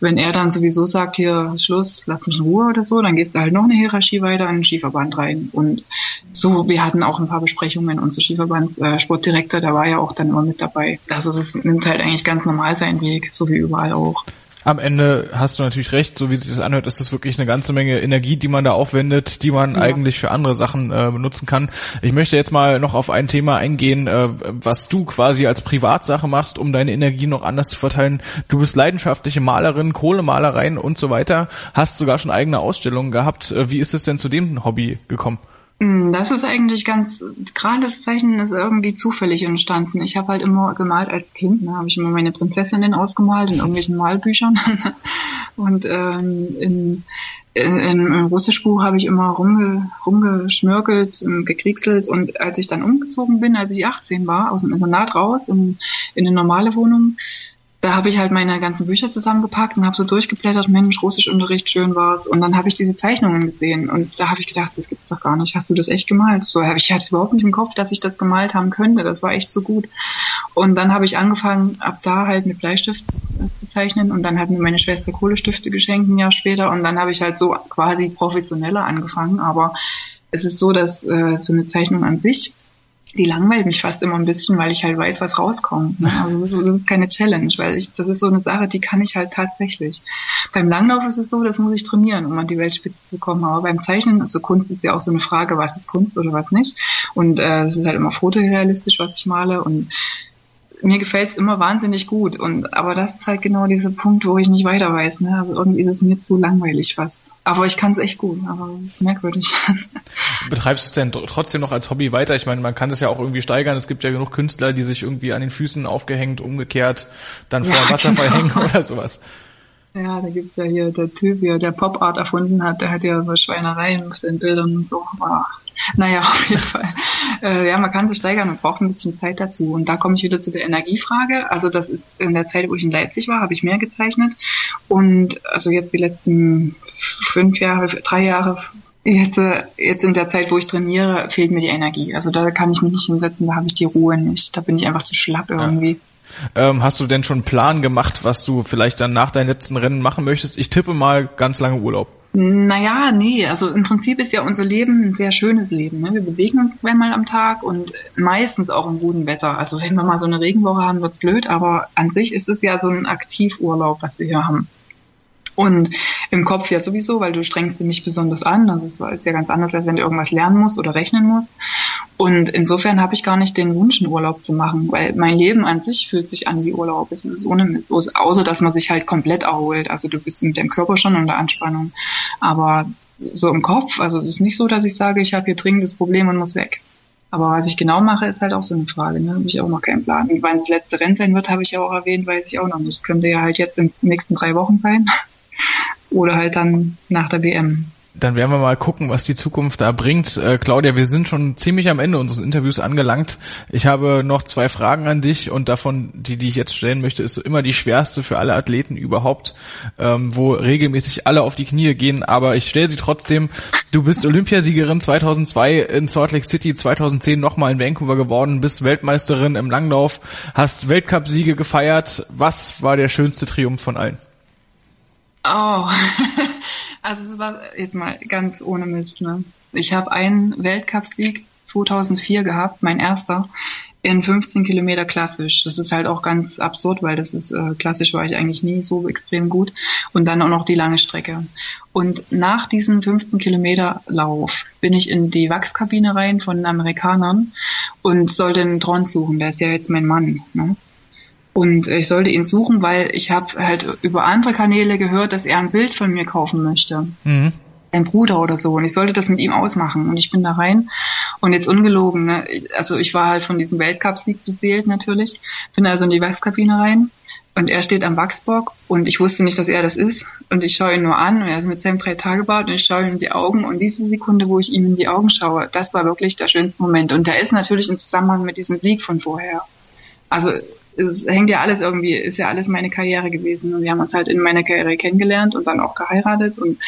Wenn er dann sowieso sagt, hier Schluss, lass mich in Ruhe oder so, dann gehst du halt noch eine Hierarchie weiter in den Skiverband rein. Und so, wir hatten auch ein paar Besprechungen, unser Skiverbands äh, Sportdirektor, der war ja auch dann immer mit dabei. Also es nimmt halt eigentlich ganz normal seinen Weg, so wie überall auch. Am Ende hast du natürlich recht, so wie sich das anhört, ist das wirklich eine ganze Menge Energie, die man da aufwendet, die man ja. eigentlich für andere Sachen äh, benutzen kann. Ich möchte jetzt mal noch auf ein Thema eingehen, äh, was du quasi als Privatsache machst, um deine Energie noch anders zu verteilen. Du bist leidenschaftliche Malerin, Kohlemalereien und so weiter, hast sogar schon eigene Ausstellungen gehabt. Äh, wie ist es denn zu dem Hobby gekommen? Hm, das ist eigentlich ganz, gerade das Zeichnen ist irgendwie zufällig entstanden. Ich habe halt immer gemalt als Kind, ne, habe ich immer meine Prinzessinnen ausgemalt in irgendwelchen Malbüchern. [LAUGHS] Und ähm, in, in, in, im Russischbuch habe ich immer rumge, rumgeschmörkelt, gekriegselt und als ich dann umgezogen bin, als ich 18 war, aus dem Internat raus in, in eine normale Wohnung, da habe ich halt meine ganzen Bücher zusammengepackt und habe so durchgeblättert, Mensch, Russischunterricht, schön war's. Und dann habe ich diese Zeichnungen gesehen und da habe ich gedacht, das gibt's doch gar nicht. Hast du das echt gemalt? So habe ich hatte überhaupt nicht im Kopf, dass ich das gemalt haben könnte. Das war echt so gut. Und dann habe ich angefangen, ab da halt mit Bleistift zu zeichnen und dann hat mir meine Schwester Kohlestifte geschenkt ein Jahr später und dann habe ich halt so quasi professioneller angefangen. Aber es ist so, dass äh, so eine Zeichnung an sich die langweilt mich fast immer ein bisschen, weil ich halt weiß, was rauskommt. Ne? Also das ist, das ist keine Challenge, weil ich, das ist so eine Sache, die kann ich halt tatsächlich. Beim Langlauf ist es so, das muss ich trainieren, um an die Weltspitze zu kommen. Aber beim Zeichnen, also Kunst ist ja auch so eine Frage, was ist Kunst oder was nicht. Und äh, es ist halt immer fotorealistisch, was ich male. Und mir gefällt's immer wahnsinnig gut. Und aber das ist halt genau dieser Punkt, wo ich nicht weiter weiß. Ne? Also irgendwie ist es mir zu langweilig fast. Aber ich kann es echt gut, aber merkwürdig. [LAUGHS] Betreibst du es denn trotzdem noch als Hobby weiter? Ich meine, man kann das ja auch irgendwie steigern. Es gibt ja genug Künstler, die sich irgendwie an den Füßen aufgehängt, umgekehrt, dann vor ja, Wasserfall genau. hängen [LAUGHS] oder sowas. Ja, da gibt's ja hier der Typ, der Pop Art erfunden hat, der hat ja was Schweinereien mit den Bildern und so. Aber naja, [LAUGHS] auf jeden Fall. Äh, ja, man kann sich steigern und braucht ein bisschen Zeit dazu. Und da komme ich wieder zu der Energiefrage. Also das ist in der Zeit, wo ich in Leipzig war, habe ich mehr gezeichnet. Und also jetzt die letzten fünf Jahre, drei Jahre, jetzt, äh, jetzt in der Zeit, wo ich trainiere, fehlt mir die Energie. Also da kann ich mich nicht hinsetzen, da habe ich die Ruhe nicht. Da bin ich einfach zu schlapp irgendwie. Ja. Ähm, hast du denn schon einen Plan gemacht, was du vielleicht dann nach deinen letzten Rennen machen möchtest? Ich tippe mal ganz lange Urlaub. Naja, nee, also im Prinzip ist ja unser Leben ein sehr schönes Leben. Ne? Wir bewegen uns zweimal am Tag und meistens auch im guten Wetter. Also wenn wir mal so eine Regenwoche haben, wird's blöd, aber an sich ist es ja so ein Aktivurlaub, was wir hier haben. Und Im Kopf ja sowieso, weil du strengst dich nicht besonders an. Das ist, ist ja ganz anders, als wenn du irgendwas lernen musst oder rechnen musst. Und insofern habe ich gar nicht den Wunsch, einen Urlaub zu machen, weil mein Leben an sich fühlt sich an wie Urlaub. Es ist ohne Mist, außer dass man sich halt komplett erholt. Also du bist mit dem Körper schon unter Anspannung. Aber so im Kopf, also es ist nicht so, dass ich sage, ich habe hier dringendes Problem und muss weg. Aber was ich genau mache, ist halt auch so eine Frage. Ne? Habe ich auch noch keinen Plan. Und wann das letzte Rennen sein wird, habe ich ja auch erwähnt, weiß ich auch noch nicht. Das könnte ja halt jetzt in den nächsten drei Wochen sein. Oder halt dann nach der WM dann werden wir mal gucken, was die Zukunft da bringt. Äh, Claudia, wir sind schon ziemlich am Ende unseres Interviews angelangt. Ich habe noch zwei Fragen an dich und davon, die, die ich jetzt stellen möchte, ist immer die schwerste für alle Athleten überhaupt, ähm, wo regelmäßig alle auf die Knie gehen. Aber ich stelle sie trotzdem. Du bist Olympiasiegerin 2002 in Salt Lake City, 2010 nochmal in Vancouver geworden, bist Weltmeisterin im Langlauf, hast Weltcupsiege gefeiert. Was war der schönste Triumph von allen? Oh, [LAUGHS] also jetzt mal ganz ohne Mist. Ne? Ich habe einen Weltcupsieg 2004 gehabt, mein erster, in 15 Kilometer klassisch. Das ist halt auch ganz absurd, weil das ist äh, klassisch war ich eigentlich nie so extrem gut. Und dann auch noch die lange Strecke. Und nach diesem 15 Kilometer Lauf bin ich in die Wachskabine rein von den Amerikanern und sollte einen Tron suchen. Der ist ja jetzt mein Mann. Ne? Und ich sollte ihn suchen, weil ich habe halt über andere Kanäle gehört, dass er ein Bild von mir kaufen möchte. Mhm. Ein Bruder oder so. Und ich sollte das mit ihm ausmachen. Und ich bin da rein. Und jetzt ungelogen, ne? also ich war halt von diesem Weltcup-Sieg beseelt natürlich. Bin also in die Wachskabine rein. Und er steht am Wachsbock und ich wusste nicht, dass er das ist. Und ich schaue ihn nur an und er ist mit seinem drei Tage Bart und ich schaue ihm in die Augen. Und diese Sekunde, wo ich ihm in die Augen schaue, das war wirklich der schönste Moment. Und der ist natürlich im Zusammenhang mit diesem Sieg von vorher. Also es hängt ja alles irgendwie, ist ja alles meine Karriere gewesen. Und wir haben uns halt in meiner Karriere kennengelernt und dann auch geheiratet. Und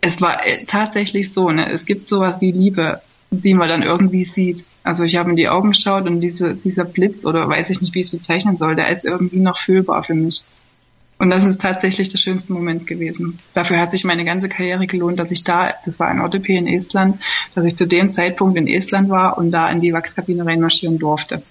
es war äh, tatsächlich so, ne, es gibt sowas wie Liebe, die man dann irgendwie sieht. Also ich habe in die Augen geschaut und diese, dieser Blitz oder weiß ich nicht, wie ich es bezeichnen soll, der ist irgendwie noch fühlbar für mich. Und das ist tatsächlich der schönste Moment gewesen. Dafür hat sich meine ganze Karriere gelohnt, dass ich da, das war ein OTP in Estland, dass ich zu dem Zeitpunkt in Estland war und da in die Wachskabine reinmarschieren durfte.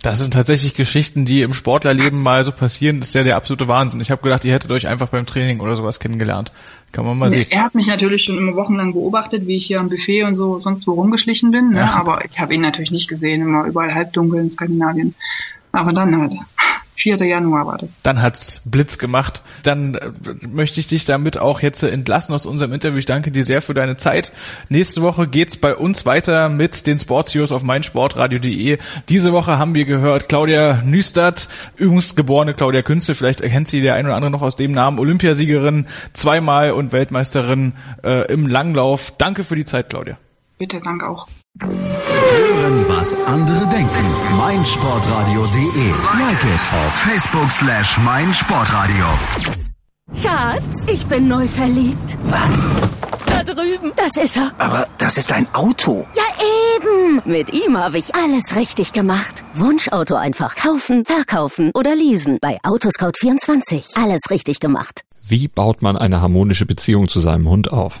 Das sind tatsächlich Geschichten, die im Sportlerleben mal so passieren. Das ist ja der absolute Wahnsinn. Ich habe gedacht, ihr hättet euch einfach beim Training oder sowas kennengelernt. Kann man mal sehen. Er hat mich natürlich schon immer wochenlang beobachtet, wie ich hier am Buffet und so sonst wo rumgeschlichen bin. Ne? Ja. Aber ich habe ihn natürlich nicht gesehen, immer überall halbdunkel in Skandinavien. Aber dann halt. 4. Januar war das. Dann hat's Blitz gemacht. Dann äh, möchte ich dich damit auch jetzt entlassen aus unserem Interview. Ich danke dir sehr für deine Zeit. Nächste Woche geht's bei uns weiter mit den Sports Heroes auf meinsportradio.de. Diese Woche haben wir gehört Claudia Nüstert, übungsgeborene Claudia Künste. Vielleicht erkennt sie der ein oder andere noch aus dem Namen. Olympiasiegerin zweimal und Weltmeisterin äh, im Langlauf. Danke für die Zeit, Claudia. Bitte, danke auch. Hören, was andere denken. meinsportradio.de. Like it auf Facebook slash meinsportradio. Schatz, ich bin neu verliebt. Was? Da drüben. Das ist er. Aber das ist ein Auto. Ja, eben. Mit ihm habe ich alles richtig gemacht. Wunschauto einfach kaufen, verkaufen oder leasen. Bei Autoscout24. Alles richtig gemacht. Wie baut man eine harmonische Beziehung zu seinem Hund auf?